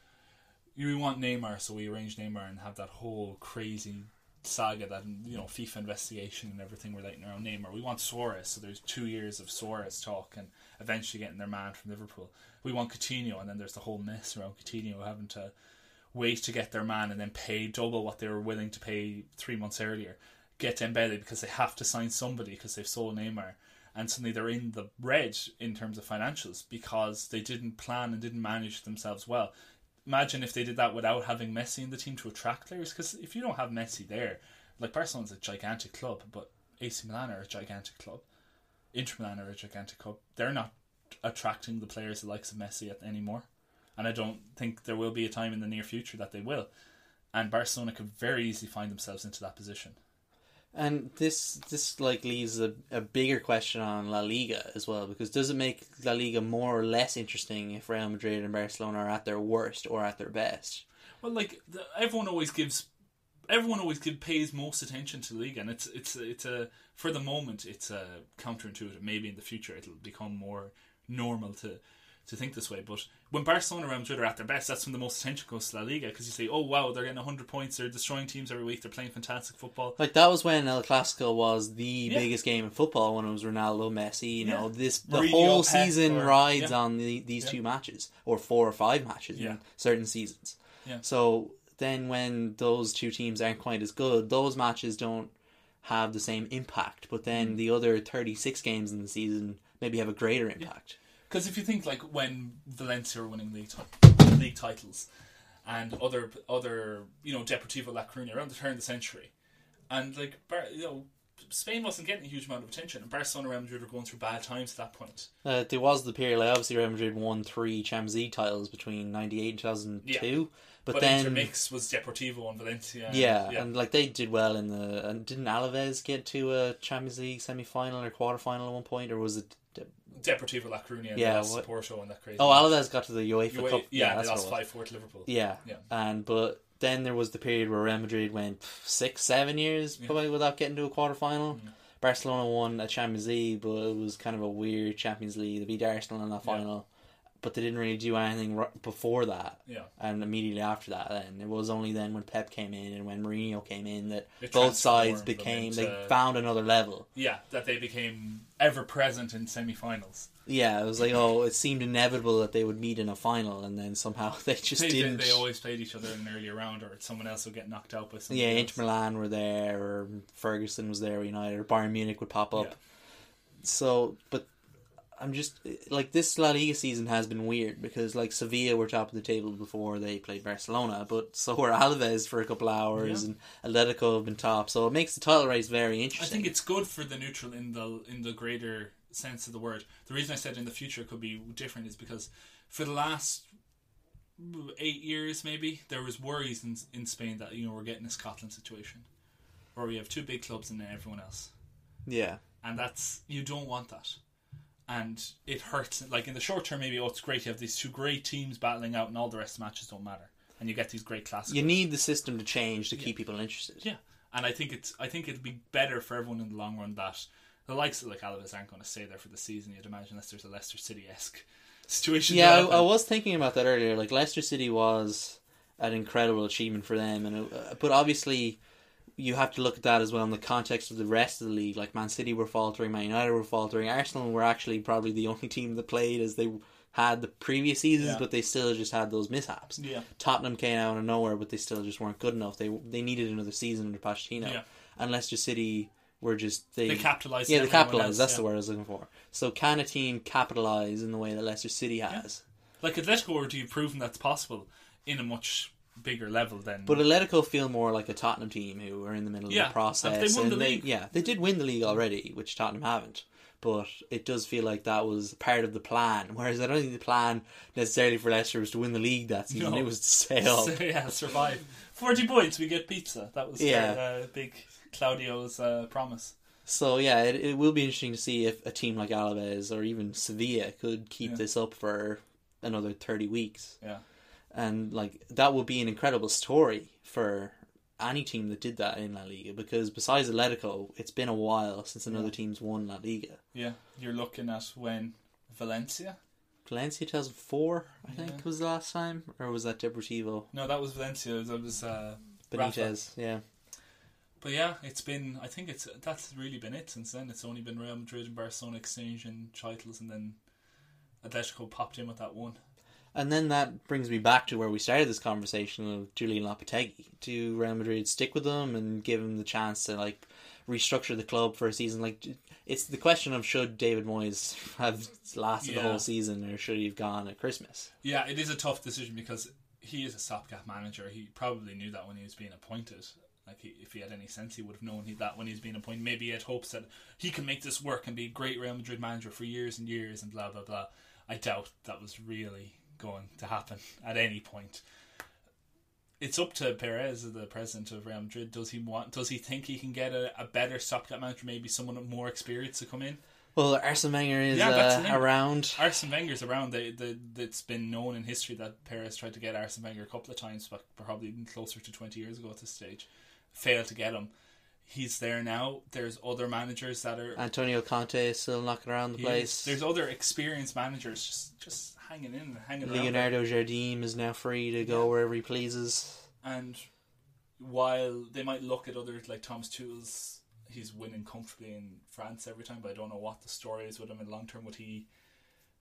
we want Neymar, so we arrange Neymar and have that whole crazy saga that you know FIFA investigation and everything relating around Neymar. We want Suarez, so there's two years of Suarez talk and eventually getting their man from Liverpool. We want Coutinho, and then there's the whole mess around Coutinho having to wait to get their man and then pay double what they were willing to pay three months earlier. Get Dembele because they have to sign somebody because they've sold Neymar, and suddenly they're in the red in terms of financials because they didn't plan and didn't manage themselves well imagine if they did that without having Messi in the team to attract players. Because if you don't have Messi there, like Barcelona's a gigantic club, but AC Milan are a gigantic club, Inter Milan are a gigantic club. They're not attracting the players the likes of Messi anymore, and I don't think there will be a time in the near future that they will. And Barcelona could very easily find themselves into that position.
And this this like leaves a, a bigger question on La Liga as well because does it make La Liga more or less interesting if Real Madrid and Barcelona are at their worst or at their best?
Well, like everyone always gives, everyone always pays most attention to league, and it's it's it's a for the moment it's a counterintuitive. Maybe in the future it'll become more normal to to think this way. But when Barcelona and Real Madrid are at their best, that's when the most attention goes to La Liga because you say, "Oh wow, they're getting hundred points, they're destroying teams every week, they're playing fantastic football."
Like that was when El Clasico was the
Yeah.
biggest game in football when it was Ronaldo, Messi. You know, this the
Mourinho,
whole season
or-
rides
yeah.
on the, these
Yeah.
two matches or four or five matches
Yeah.
in certain seasons.
Yeah.
So then when those two teams aren't quite as good, those matches don't have the same impact. But
Mm.
then the other thirty six games in the season maybe have a greater impact.
Because if you think like when Valencia were winning league ti- league titles, and other other you know Deportivo La Coruña around the turn of the century, and like Bar- you know Spain wasn't getting a huge amount of attention, and Barcelona and Real Madrid were going through bad times at that point.
Uh, there was the period, like obviously Real Madrid won three Champions League titles between '98 and 2002, but,
But,
then
intermix was Deportivo and Valencia. and-
yeah, and like they did well in the and didn't Alaves get to a Champions League semi final or quarter final at one point, or was it?
Deportivo La Coruña
Yeah,
yeah, lost
what-
Porto and that crazy.
Oh,
match.
Alaves got to the UEFA
Ua-
Cup.
Yeah,
that's
they lost five four to Liverpool.
Yeah,
yeah.
and but then there was the period where Real Madrid went six, seven years probably without getting to a quarter final. Mm. Barcelona won a Champions League, but it was kind of a weird Champions League. They beat Arsenal in that
Yeah.
final, but they didn't really do anything before that.
Yeah.
and immediately after that, then it was only then when Pep came in and when Mourinho came in that both sides became they found another level.
Yeah, that they became ever present in semi-finals.
Yeah, it was like oh, it seemed inevitable that they would meet in a final, and then somehow they just
they, they-
didn't.
They, always played each other in an earlier round, or someone else would get knocked out by someone.
yeah,
else.
Inter Milan were there, or Ferguson was there, United, or Bayern Munich would pop up.
Yeah.
So, but I'm just like this La Liga season has been weird because like Sevilla were top of the table before they played Barcelona, but so were Alaves for a couple hours,
Yeah.
and Atletico have been top. So it makes the title race very interesting.
I think it's good for the neutral in the in the greater sense of the word. The reason I said in the future could be different is because for the last eight years, maybe there was worries in in Spain that you know we're getting a Scotland situation, where we have two big clubs and then everyone else.
Yeah.
and that's you don't want that, and it hurts. Like in the short term, maybe oh, it's great you have these two great teams battling out, and all the rest of the matches don't matter, and you get these great classics.
You need the system to change to keep people interested.
Yeah, and I think it's I think it'd be better for everyone in the long run that the likes of like Alaves aren't going to stay there for the season. You'd imagine unless there's a Leicester City esque situation.
Yeah, I. I was thinking about that earlier. Like Leicester City was an incredible achievement for them, and it, uh, but obviously you have to look at that as well in the context of the rest of the league. Like Man City were faltering, Man United were faltering, Arsenal were actually probably the only team that played as they had the previous seasons,
Yeah.
but they still just had those mishaps.
Yeah.
Tottenham came out of nowhere, but they still just weren't good enough. They they needed another season under Pochettino,
Yeah.
and Leicester City were just they
They capitalised
Yeah, they capitalised.
else,
That's
yeah.
the word I was looking for. So can a team capitalise in the way that Leicester City has?
like Atletico already have proven that's possible in a much bigger level than.
But Atletico feel more like a Tottenham team who are in the middle
Yeah,
of the process.
they won the
they-
league.
Yeah, they did win the league already, which Tottenham haven't. But it does feel like that was part of the plan. Whereas I don't think the plan necessarily for Leicester was to win the league that season.
No.
It was to stay up.
So, yeah, survive. Forty points, we get pizza. That was
Yeah.
their, uh, big Claudio's uh, promise.
So yeah, it, it will be interesting to see if a team like Alaves or even Sevilla could keep
Yeah.
this up for another thirty weeks.
Yeah.
And like that would be an incredible story for any team that did that in La Liga because besides Atletico, it's been a while since another
Yeah.
team's won La Liga.
Yeah, you're looking at when Valencia.
Valencia 2004, I think, was the last time, or was that Deportivo?
No, that was Valencia. That was uh, Rafa.
Yeah.
But yeah, it's been. I think it's that's really been it since then. It's only been Real Madrid and Barcelona exchanging titles, and then Atletico popped in with that one.
And then that brings me back to where we started this conversation of Julen Lopetegui. Do Real Madrid stick with him and give him the chance to like restructure the club for a season? Like, it's the question of should David Moyes have lasted the whole season or should he have gone at Christmas?
Yeah, it is a tough decision because he is a stopgap manager. He probably knew that when he was being appointed. Like, he, if he had any sense, he would have known he, that when he was being appointed. Maybe he had hopes that he can make this work and be a great Real Madrid manager for years and years and blah blah blah. I doubt that was really going to happen at any point. It's up to Perez, the president of Real Madrid. Does he want? Does he think he can get a, a better stopgap manager? Maybe someone with more experience to come in.
Well, Arsene Wenger is
that's
uh, around.
Arsene Wenger's around. They, they, it's been known in history that Perez tried to get Arsene Wenger a couple of times, but probably even closer to 20 years ago at this stage. Failed to get him. He's there now. There's other managers that are.
Antonio Conte is still knocking around the place.
is. There's other experienced managers just just hanging in, hanging around.
Leonardo Jardim is now free to go wherever he pleases.
And while they might look at others like Thomas Tuchel's, he's winning comfortably in France every time, but I don't know what the story is with him in the long term. Would he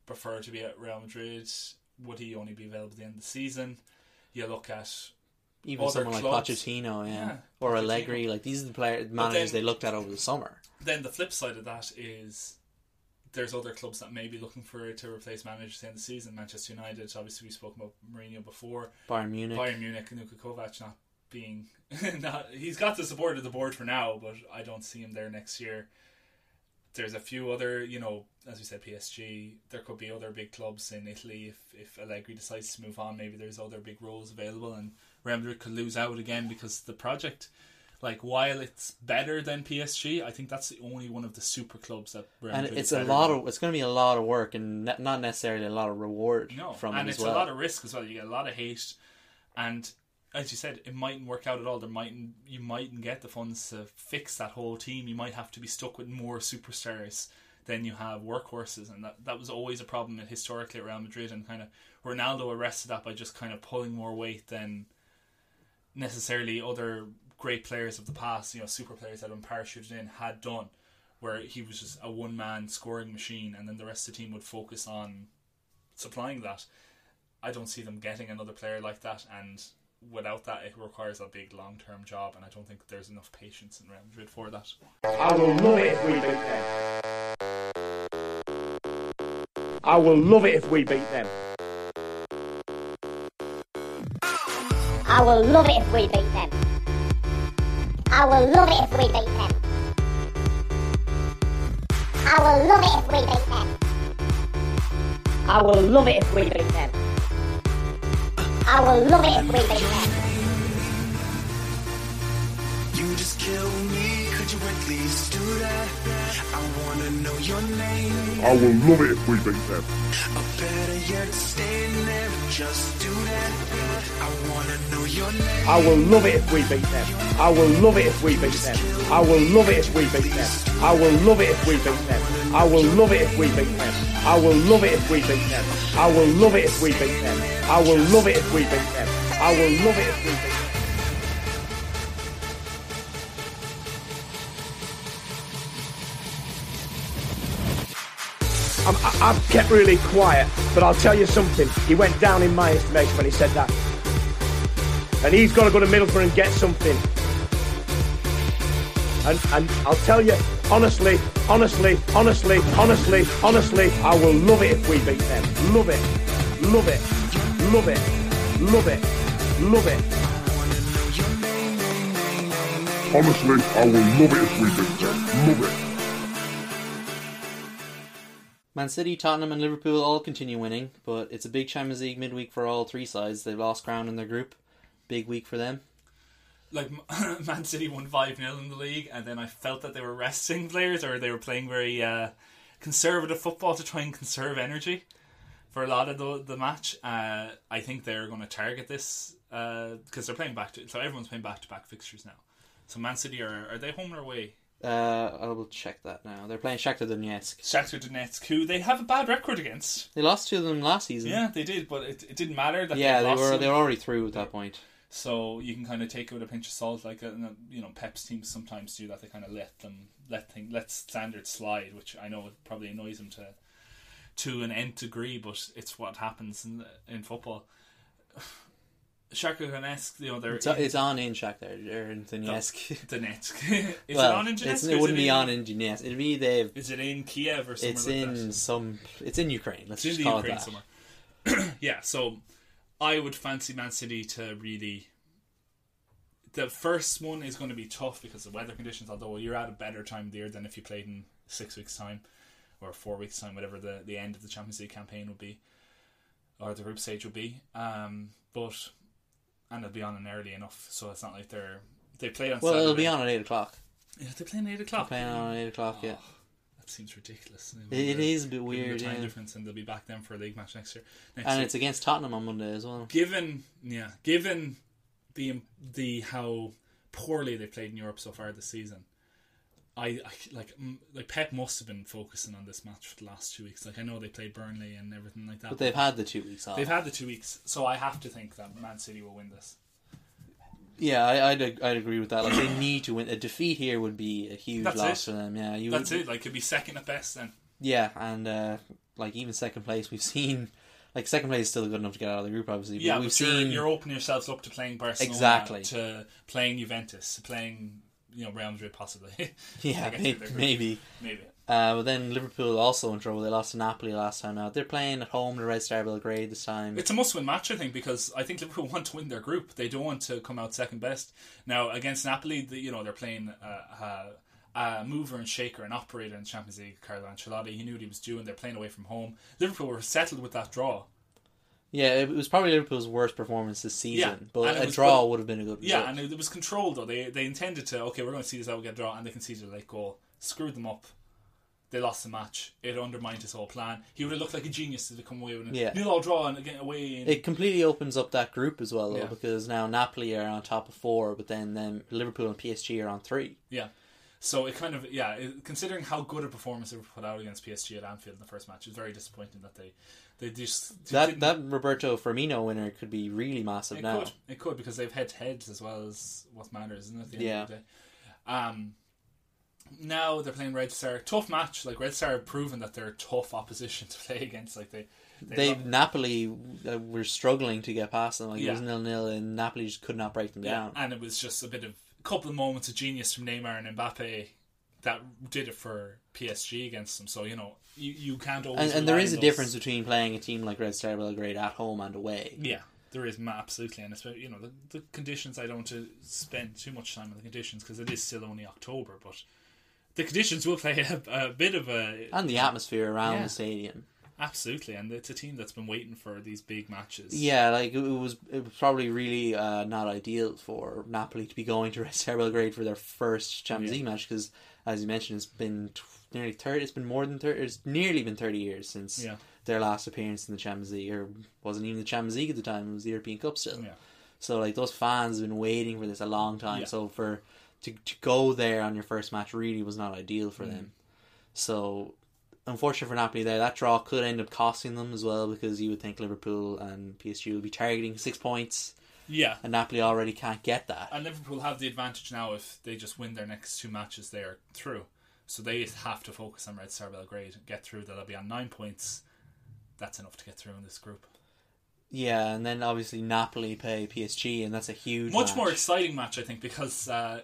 prefer to be at Real Madrid? Would he only be available at the end of the season? You look at
Even someone
clubs.
like Pochettino, yeah,
Yeah,
or
Pochettino.
Allegri, like these are the player managers
then-
they looked at over the summer.
Then the flip side of that is there's other clubs that may be looking for to replace managers at the season. Manchester United, obviously we spoke about Mourinho before.
Bayern Munich.
Bayern Munich, Niko Kovac not being not he's got the support of the board for now, but I don't see him there next year. There's a few other, you know, as we said, PSG. There could be other big clubs in Italy if if Allegri decides to move on. Maybe there's other big roles available, and Real Madrid could lose out again because the project, like while it's better than PSG, I think that's the only one of the super clubs that Real
and
Madrid
it's a lot
than.
of it's going to be a lot of work and not necessarily a lot of reward
No,
from
and
it
it's
as well.
a lot of risk as well. You get a lot of hate, and as you said, it mightn't work out at all. There mightn't you mightn't get the funds to fix that whole team. You might have to be stuck with more superstars than you have workhorses, and that that was always a problem historically at Real Madrid. And kind of Ronaldo arrested that by just kind of pulling more weight than necessarily other great players of the past. You know, super players that had been parachuted in had done. Where he was just a one man scoring machine, and then the rest of the team would focus on supplying that. I don't see them getting another player like that, and without that, it requires a big long term job, and I don't think there's enough patience in Real Madrid for that.
I will love it if we beat them. I will love it if we beat them.
I will love it if we beat them. I will love it if we beat them. I will love it if we beat them.
I will love it if we beat them.
I will love it if we beat them.
You just kill me, could you at least do that? I wanna know your name.
I will love it if we beat them.
Or better yet, stay there, just do that. I wanna know your name.
I will love it if we beat them. I will love it if we beat them. I will love it if we beat them. I will love it if we beat them. I will love it if we beat them. I will love it if we beat them. I will love it if we beat them. I will love it if we beat them. I will love it if we beat them. I- I've kept really quiet, but I'll tell you something. He went down in my estimation when he said that. And he's got to go to Middlesbrough and get something. And, and I'll tell you, honestly, honestly, honestly, honestly, honestly, I will love it if we beat them. Love it. Love it. Love it. Love it. Love it.
Honestly, I will love it if we beat them. Love it.
Man City, Tottenham, and Liverpool all continue winning, but it's a big Champions League midweek for all three sides. They've lost ground in their group. Big week for them.
Like Man City won five 0 in the league, and then I felt that they were resting players or they were playing very uh, conservative football to try and conserve energy for a lot of the the match. Uh, I think they're going to target this because they're playing back to so everyone's playing back to back fixtures now. So Man City are are they home or away?
Uh, I will check that now. They're playing Shakhtar Donetsk.
Shakhtar Donetsk, who they have a bad record against.
They lost to them last season.
Yeah, they did, but it, it didn't matter that
yeah,
they
they were
them.
they were already through at that point.
So you can kind of take it with a pinch of salt. Like uh, you know, Pep's teams sometimes do that. They kind of let them let thing let standards slide, which I know probably annoys them to to an nth degree, but it's what happens in in football. Shakhtar Donetsk, you know, they're
It's, it's on in Shakhtar or in Donetsk.
Donetsk. Is
well,
it on in Donetsk?
It wouldn't be
in-
on in Donetsk. It'd be the.
Is it in Kiev or somewhere
It's
like
in
that?
some. It's in Ukraine. Let's
It's in
just call
Ukraine
it that.
somewhere. yeah, so I would fancy Man City to really. The first one is going to be tough because of weather conditions. Although you're at a better time of the year than if you played in six weeks' time or four weeks' time, whatever the, the end of the Champions League campaign would be, or the group stage would be. Um, but and it'll be on an early enough, so it's not like they're they play on.
Well, it'll be on at eight o'clock.
Yeah, they play at eight o'clock.
Playing on at eight o'clock. Yeah.
That seems ridiculous.
It- is a bit weird,
The time
yeah.
difference, and they'll be back then for a league match next year. Next
and
year.
it's against Tottenham on Monday as well.
given yeah, given the the how poorly they played in Europe so far this season. I, I like like Pep must have been focusing on this match for the last two weeks. Like I know they played Burnley and everything like that,
But they've had the two weeks off.
They've had the two weeks, so I have to think that Man City will win this.
Yeah, I, I'd I'd agree with that. Like they need to win. A defeat here would be a huge
That's
loss
it.
for them. Yeah, you
That's
would,
it. Like it'd be second at best then.
Yeah, and uh, like even second place, we've seen like second place is still good enough to get out of the group, obviously. But
Yeah,
we've
but you're,
seen
you're opening yourselves up to playing Barcelona,
Exactly.
to playing Juventus, to playing you know Real Madrid possibly.
yeah, maybe, maybe.
maybe.
Uh, but then Liverpool also in trouble. They lost to Napoli last time out. They're playing at home to Red Star Belgrade this time.
It's a must-win match, I think, because I think Liverpool want to win their group. They don't want to come out second best. Now against Napoli, the, you know they're playing uh, uh, a mover and shaker, an operator in the Champions League, Carlo Ancelotti. He knew what he was doing. They're playing away from home. Liverpool were settled with that draw.
Yeah, it was probably Liverpool's worst performance this season.
Yeah,
but a
was-
draw would have been a good result.
Yeah, and it was controlled though. They they intended to okay, we're going to see this out, get a draw, and they conceded a late goal, screwed them up. They lost the match. It undermined his whole plan. He would have looked like a genius to come away with a
Yeah.
nil all draw and get away. In,
It completely opens up that group as well, though,
Yeah.
because now Napoli are on top of four, but then then Liverpool and PSG are on three.
Yeah. So it kind of yeah, it, considering how good a performance they were put out against PSG at Anfield in the first match, it's very disappointing that they they just
That
didn't-
that Roberto Firmino winner could be really massive
it
now.
could it could because they've head to heads as well as what matters, isn't it? At the end
Yeah.
of the day. Um. Now they're playing Red Star. Tough match. Like Red Star have proven that they're a tough opposition to play against. Like they,
They
lo-
Napoli uh, were struggling to get past them. Like it was nil nil, and Napoli just could not break them
Yeah,
down.
and it was just a bit of a couple of moments of genius from Neymar and Mbappe that did it for PSG against them. So you know you, you can't always.
And, and there is a
those-
difference between playing a team like Red Star Belgrade at home and away.
Yeah, there is absolutely, and especially you know the, the conditions. I don't want to spend too much time on the conditions because it is still only October, but the conditions will play a, a bit of a
And the atmosphere around
Yeah.
the stadium.
absolutely, and it's a team that's been waiting for these big matches.
Yeah, like it was, it was probably really uh, not ideal for Napoli to be going to Red Star Belgrade for their first Champions
Yeah.
League match because, as you mentioned, it's been nearly thirty. It's been more than thirty. It's nearly been thirty years since
Yeah.
their last appearance in the Champions League, or wasn't even the Champions League at the time. It was the European Cup still.
Yeah.
So like those fans have been waiting for this a long time.
Yeah.
So for to to go there on your first match really was not ideal for
Mm.
them. So unfortunate for Napoli there, that draw could end up costing them as well because you would think Liverpool and PSG will be targeting six points.
Yeah.
And Napoli already can't get that.
And Liverpool have the advantage now if they just win their next two matches, they are through. So they have to focus on Red Star Belgrade get through. They'll be on nine points. That's enough to get through in this group.
Yeah, and then obviously Napoli play PSG, and that's a huge
Much
match.
more exciting match, I think, because uh,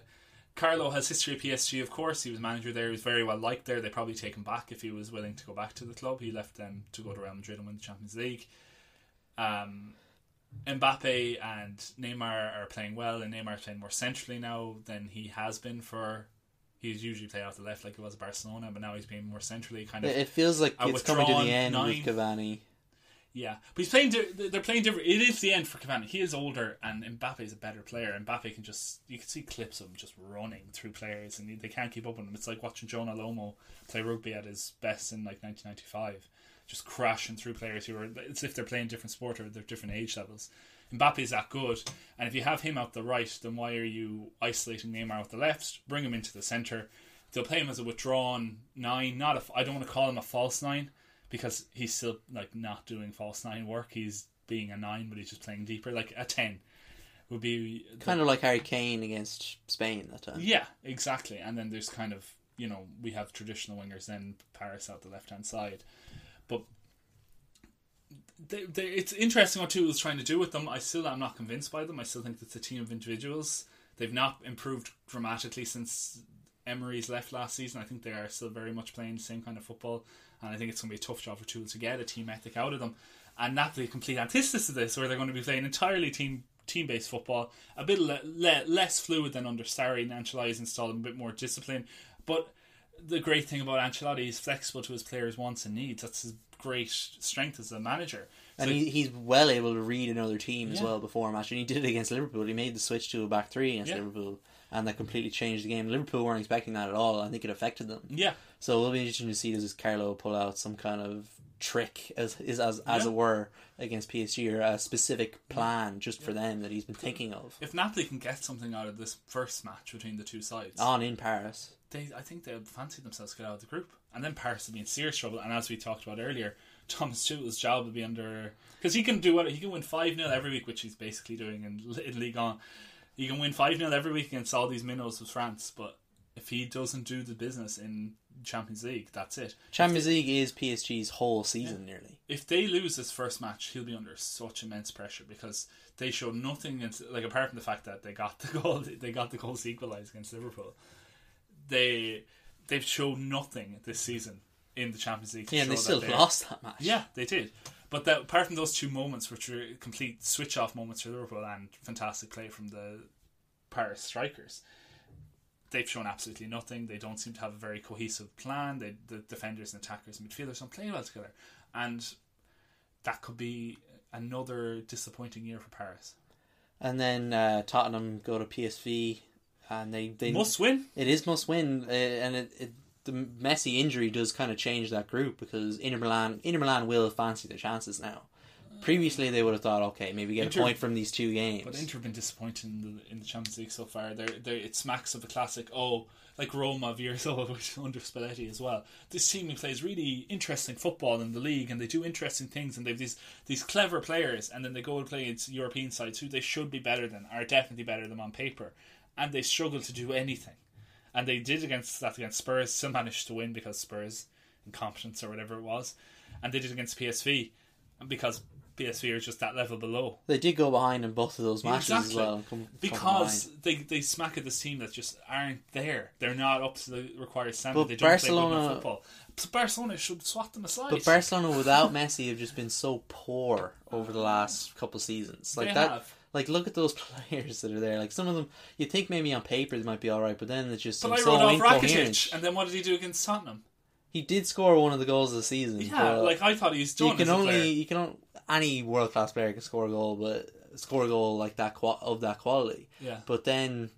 Carlo has history at PSG. Of course, he was manager there. He was very well liked there. They probably take him back if he was willing to go back to the club. He left them to go to Real Madrid and win the Champions League. Um, Mbappe and Neymar are playing well, and Neymar is playing more centrally now than he has been for. He's usually played off the left like he was at Barcelona, but now he's playing more centrally. Kind of,
It feels like it's coming to the end
nine.
with Cavani.
Yeah, but he's playing. di- They're playing different. It is the end for Cavani. He is older, and Mbappe is a better player. Mbappe can just you can see clips of him just running through players, and they can't keep up with him. It's like watching Jonah Lomu play rugby at his best in like 1995, just crashing through players who are. It's if they're playing different sport or they're different age levels. Mbappe is that good, and if you have him out the right, then why are you isolating Neymar out the left? Bring him into the center. They'll play him as a withdrawn nine. Not a. I don't want to call him a false nine because he's still like not doing false nine work. He's being a nine, but he's just playing deeper, like a ten. would be
Kind of like Harry Kane against Spain that time.
Yeah, exactly. And then there's kind of you know we have traditional wingers, then Paris out the left hand side, but they, they, it's interesting what Tuchel's trying to do with them. I still am not convinced by them. I still think it's a team of individuals. They've not improved dramatically since Emery's left last season. I think they are still very much playing the same kind of football, and I think it's going to be a tough job for Tuchel to get a team ethic out of them. And Napoli, a complete antithesis of this, where they're going to be playing entirely team team based football, a bit le- le- less fluid than under Sarri and Ancelotti's installed, a bit more discipline. But the great thing about Ancelotti, is flexible to his players' wants and needs. That's his great strength as a manager.
And he, he's well able to read another team as well before a match. And he did it against Liverpool. He made the switch to a back three against
Yeah.
Liverpool. And that completely changed the game. Liverpool weren't expecting that at all. I think it affected them.
Yeah.
So it'll be interesting to see does Carlo pull out some kind of trick as is as as
Yeah.
it were against PSG or a specific plan just for them that he's been thinking of
if Napoli can get something out of this first match between the two sides,
on in Paris.
They I think they'll fancy themselves to get out of the group, and then Paris will be in serious trouble. And as we talked about earlier, Thomas Tuchel's job will be under because he can do what he can win five 0 every week, which he's basically doing in, in Ligue 1. He can win five 0 every week against all these minnows of France, but if he doesn't do the business in Champions League, that's it.
Champions League is PSG's whole season nearly.
If they lose this first match, he'll be under such immense pressure because they showed nothing against, like apart from the fact that they got the goal, they got the goals equalised against Liverpool. They they've shown nothing this season in the Champions League.
Yeah, and they still
that
lost that match.
Yeah, they did. But that, apart from those two moments, which were complete switch off moments for Liverpool and fantastic play from the Paris strikers, they've shown absolutely nothing. They don't seem to have a very cohesive plan. They, the defenders and attackers and midfielders don't play well together, and that could be another disappointing year for Paris.
And then uh, Tottenham go to PSV, and they they
Must win.
It is must win, uh, and it, it the Messi injury does kind of change that group because Inter Milan Inter Milan will fancy their chances now. Previously, they would have thought, okay, maybe get
Inter-
a point from these two games.
But Inter have been disappointing in the, in the Champions League so far. They're, they're, it smacks of the classic, oh, like Roma of years old, under Spalletti as well. This team plays really interesting football in the league, and they do interesting things, and they've these these clever players, and then they go and play against European sides who they should be better than, are definitely better than on paper, and they struggle to do anything. And they did against that against Spurs, still managed to win because Spurs incompetence or whatever it was, and they did against PSV, and because PSV are just that level below.
They did go behind in both of those matches as well. Come, come
because
behind.
they they smack at this team that just aren't there. They're not up to the required standard.
But
they don't play good
Barcelona-
enough football. So Barcelona should swat them aside.
But Barcelona without Messi have just been so poor over the last couple seasons. Like
They
that.
have.
Like look at those players that are there. Like some of them, you think maybe on paper they might be all right, but then it's just
But I
seems
wrote
so
off
incoherent.
Rakitic, and then what did he do against Tottenham?
He did score one of the goals of the season.
Yeah, like I thought he was done
You can only
player.
you can on- any world class player can score a goal, but score a goal like that of that quality.
Yeah.
But then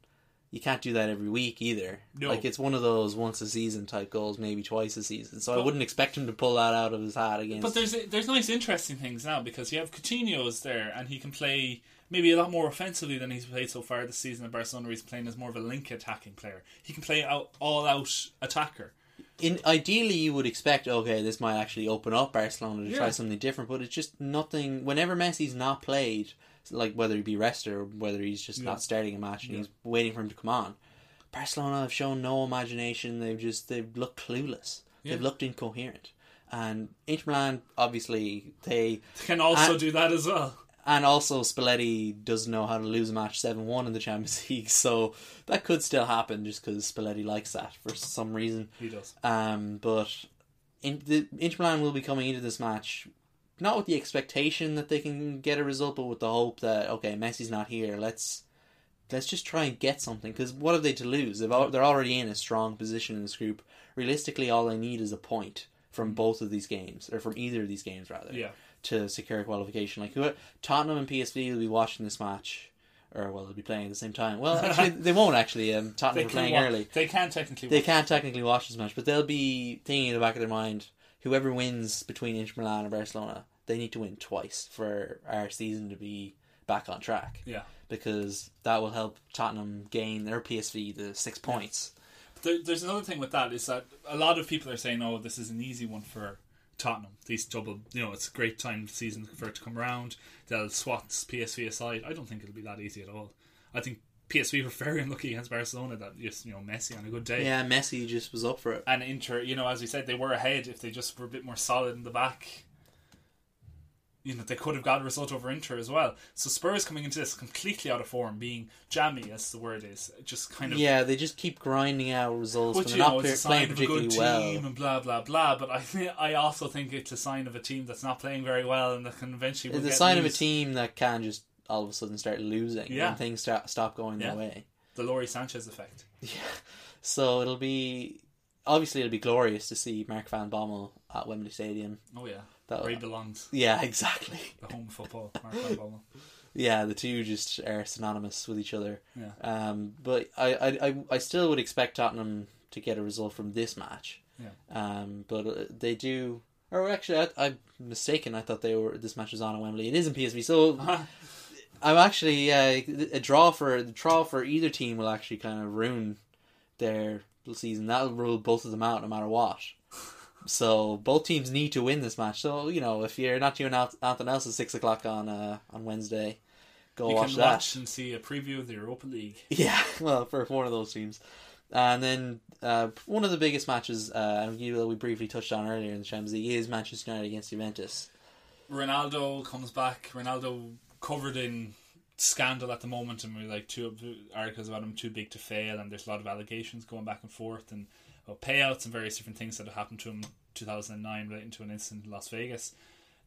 you can't do that every week either.
No.
Like it's one of those once a season type goals, maybe twice a season. So I wouldn't expect him to pull that out of his hat against.
But there's there's nice interesting things now because you have Coutinho's there and he can play maybe a lot more offensively than he's played so far this season in Barcelona. Where he's playing as more of a link attacking player. He can play out all out attacker.
in ideally you would expect okay this might actually open up Barcelona to
Yeah.
try something different but it's just nothing whenever Messi's not played like whether he be rested or whether he's just
Yeah.
not starting a match and
Yeah.
he's waiting for him to come on Barcelona have shown no imagination they've just they've looked clueless they've looked incoherent and Inter Milan obviously they
Can also
and-
do that as well.
And also Spalletti doesn't know how to lose a match 7-1 in the Champions League so that could still happen just because Spalletti likes that for some reason
He does.
um, but in, the Inter Milan will be coming into this match not with the expectation that they can get a result, but with the hope that okay, Messi's not here. Let's let's just try and get something. Because what have they to lose? They've al- they're already in a strong position in this group. Realistically, all they need is a point from both of these games, or from either of these games rather,
Yeah.
To secure qualification. Like who- Tottenham and PSV will be watching this match. Or well, they'll be playing at the same time. Well, actually, they won't. Actually, um, Tottenham are playing
wa-
early.
They can technically.
They
watch.
can't technically watch this match, but they'll be thinking in the back of their mind, whoever wins between Inter Milan and Barcelona, they need to win twice for our season to be back on track.
Yeah.
Because that will help Tottenham gain their PSV the six points.
There, there's another thing with that is that a lot of people are saying, "Oh, this is an easy one for Tottenham. These double, you know, it's a great time season for it to come around. They'll swat PSV aside. I don't think it'll be that easy at all. I think PSV were very unlucky against Barcelona. That just you know Messi on a good day.
Yeah, Messi just was up for it.
And Inter, you know, as we said, they were ahead. If they just were a bit more solid in the back, you know, they could have got a result over Inter as well. So Spurs coming into this completely out of form, being jammy, as the word is, just kind of
Yeah, they just keep grinding out results,
Which
but
you
they're
know,
not
it's a
playing
sign of a good
particularly
team
well.
and blah blah blah. But I think I also think it's a sign of a team that's not playing very well and that can eventually.
It's a sign of a team that can just all of a sudden start losing
Yeah.
when things start, stop going
Yeah.
their way.
The Lawrie Sanchez effect. Yeah.
So it'll be obviously it'll be glorious to see Mark Van Bommel at Wembley Stadium.
Oh yeah,
That-
where he belongs.
Yeah, exactly.
The home of football, Mark Van Bommel.
Yeah, the two just are synonymous with each other.
Yeah.
Um, but I, I, I, I still would expect Tottenham to get a result from this match.
Yeah.
Um, but uh, they do. Or actually, I, I'm mistaken. I thought they were this match was on at Wembley. It is in PSV, so I'm actually uh, a draw for the draw for either team will actually kind of ruin their season. That'll rule both of them out no matter what. So both teams need to win this match. So you know, if you're not doing anything else at six o'clock on uh, on Wednesday, go
you
watch
can
that.
watch and see a preview of the Europa League.
Yeah, well, for one of those teams. And then uh, one of the biggest matches uh, know, we briefly touched on earlier in the Champions League is Manchester United against Juventus.
Ronaldo comes back. Ronaldo covered in scandal at the moment, and we're like two articles about him too big to fail, and there's a lot of allegations going back and forth, and payouts and various different things that have happened to him. 2009 relating to an incident in Las Vegas.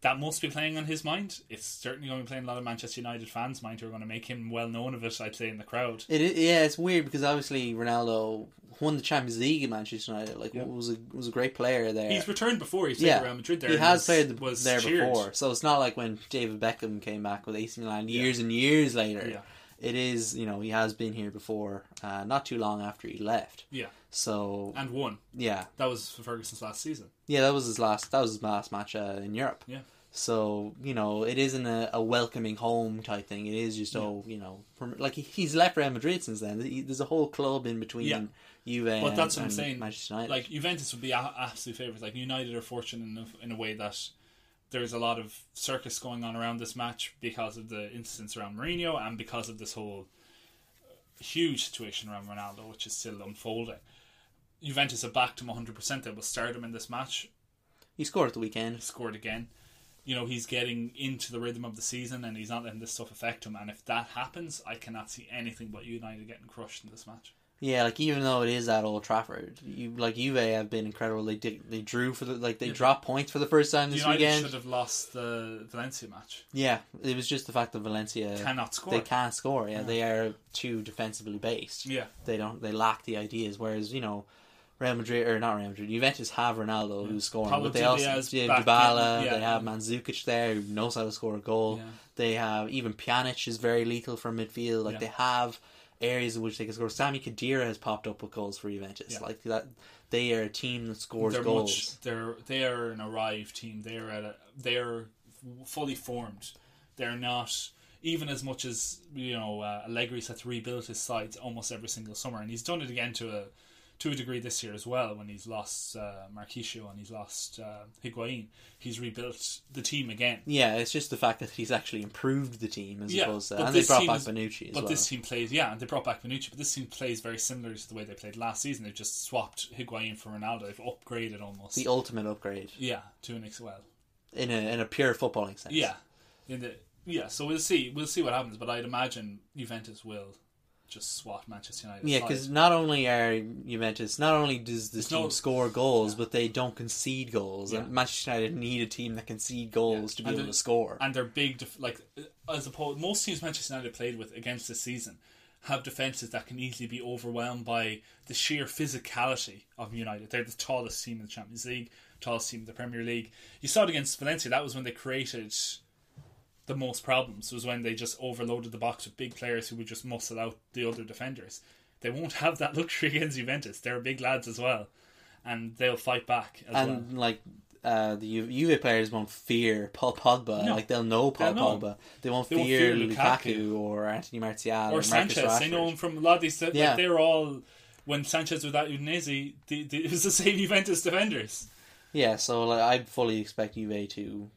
That must be playing on his mind. It's certainly going to be playing a lot of Manchester United fans' mind who are going to make him well known of it. I'd say in the crowd.
It is, yeah, it's weird because obviously Ronaldo won the Champions League at Manchester United. Like,
Yeah.
was a was a great player there.
He's returned before. He's played
yeah,
Real Madrid there.
He has
was-
played there
cheered.
before, so it's not like when David Beckham came back with AC Milan years and years later.
Yeah.
It is, you know, he has been here before, uh, not too long after he left.
Yeah.
So
and won.
Yeah,
That was for Ferguson's last season.
yeah, that was his last. That was his last match uh, in Europe.
Yeah.
So you know, it isn't a, a welcoming home type thing. It is just oh, you know, from, like he, he's left Real Madrid since then. He- There's a whole club in between
Yeah.
Juve
But
and,
that's what I'm saying.
Manchester United.
Like Juventus would be a- absolute favourites. Like United are fortunate in a, in a way that there's a lot of circus going on around this match because of the incidents around Mourinho and because of this whole huge situation around Ronaldo, which is still unfolding. Juventus have backed him 100%. They will start him in this match.
he scored at the weekend.
He scored again. You know, he's getting into the rhythm of the season and he's not letting this stuff affect him. And if that happens, I cannot see anything but United getting crushed in this match.
Yeah, like even though it is at Old Trafford, you like Juve have been incredible. They did, they drew for the like they
Yeah.
dropped points for the first time this
United
weekend.
should have lost the Valencia match.
Yeah, it was just the fact that Valencia
Cannot score.
They can't score. Yeah,
Yeah.
they are too defensively based.
Yeah.
they don't. They lack the ideas. Whereas you know, Real Madrid or not Real Madrid, Juventus have Ronaldo who's scoring, but they also yeah, Dybala.
yeah.
They have Mandzukic there who knows how to score a goal.
Yeah.
They have even Pjanic is very lethal from midfield. Like
Yeah.
they have areas in which they can score. Sami Khedira has popped up with goals for Juventus.
Yeah.
Like that, they are a team that scores
they're
goals.
Much, they're they are an arrived team. They're at a, they're fully formed. They're not even as much as you know. Uh, Allegri's had to rebuild his sides almost every single summer, and he's done it again to a to a degree this year as well. When he's lost uh, Marchisio and he's lost uh, Higuain, he's rebuilt the team again.
Yeah, it's just the fact that he's actually improved the team as opposed to, and they brought back
is-
Bonucci as
But
well.
But this team plays, yeah, and they brought back Bonucci. But this team plays very similar to the way they played last season. They've just swapped Higuain for Ronaldo. They've upgraded almost.
the ultimate upgrade
yeah, to an ex well.
in a in a pure footballing sense.
Yeah, in the yeah. So we'll see. We'll see what happens. But I'd imagine Juventus will just swat Manchester United.
Yeah, because not only are Juventus, not only does this
There's
team
no-
score goals, but they don't concede goals.
Yeah.
And Manchester United need a team that concede goals to be
And
able to score.
and they're big. Def- like as opposed, most teams Manchester United played with against this season have defenses that can easily be overwhelmed by the sheer physicality of United. They're the tallest team in the Champions League, tallest team in the Premier League. You saw it against Valencia. That was when they created the most problems. Was when they just overloaded the box with big players who would just muscle out the other defenders. They won't have that luxury against Juventus. They're big lads as well, and they'll fight back as well.
and like uh, the Ju- Juve players won't fear Paul Pogba.
No.
Like they'll know Paul
They'll know.
Pogba. They won't
They won't
fear,
fear
Lukaku,
Lukaku.
or Anthony Martial
or
or, Marcus
Sanchez.
Rashford.
They know him from a lot of these. Like,
Yeah.
they're all when Sanchez was at Udinese, the, the, it was the same Juventus defenders.
Yeah, so like, I'd fully expect Juve to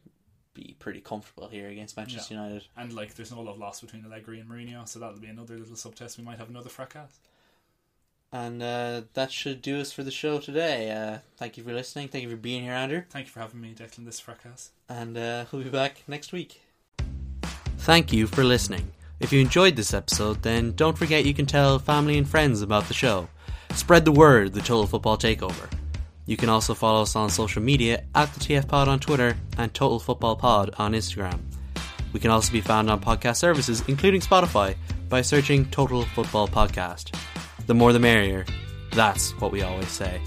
be pretty comfortable here against Manchester
Yeah.
United.
And like, there's no love lost between Allegri and Mourinho, so that'll be another little subtest. We might have another fracas.
And uh, that should do us for the show today. Uh, thank you for listening. Thank you for being here, Andrew.
Thank you for having me, Declan. This fracas.
And uh, we'll be back next week. Thank you for listening. If you enjoyed this episode, then don't forget you can tell family and friends about the show. Spread the word, the Total Football Takeover. You can also follow us on social media at the TF Pod on Twitter and Total Football Pod on Instagram. We can also be found on podcast services, including Spotify, by searching Total Football Podcast. The more the merrier. That's what we always say.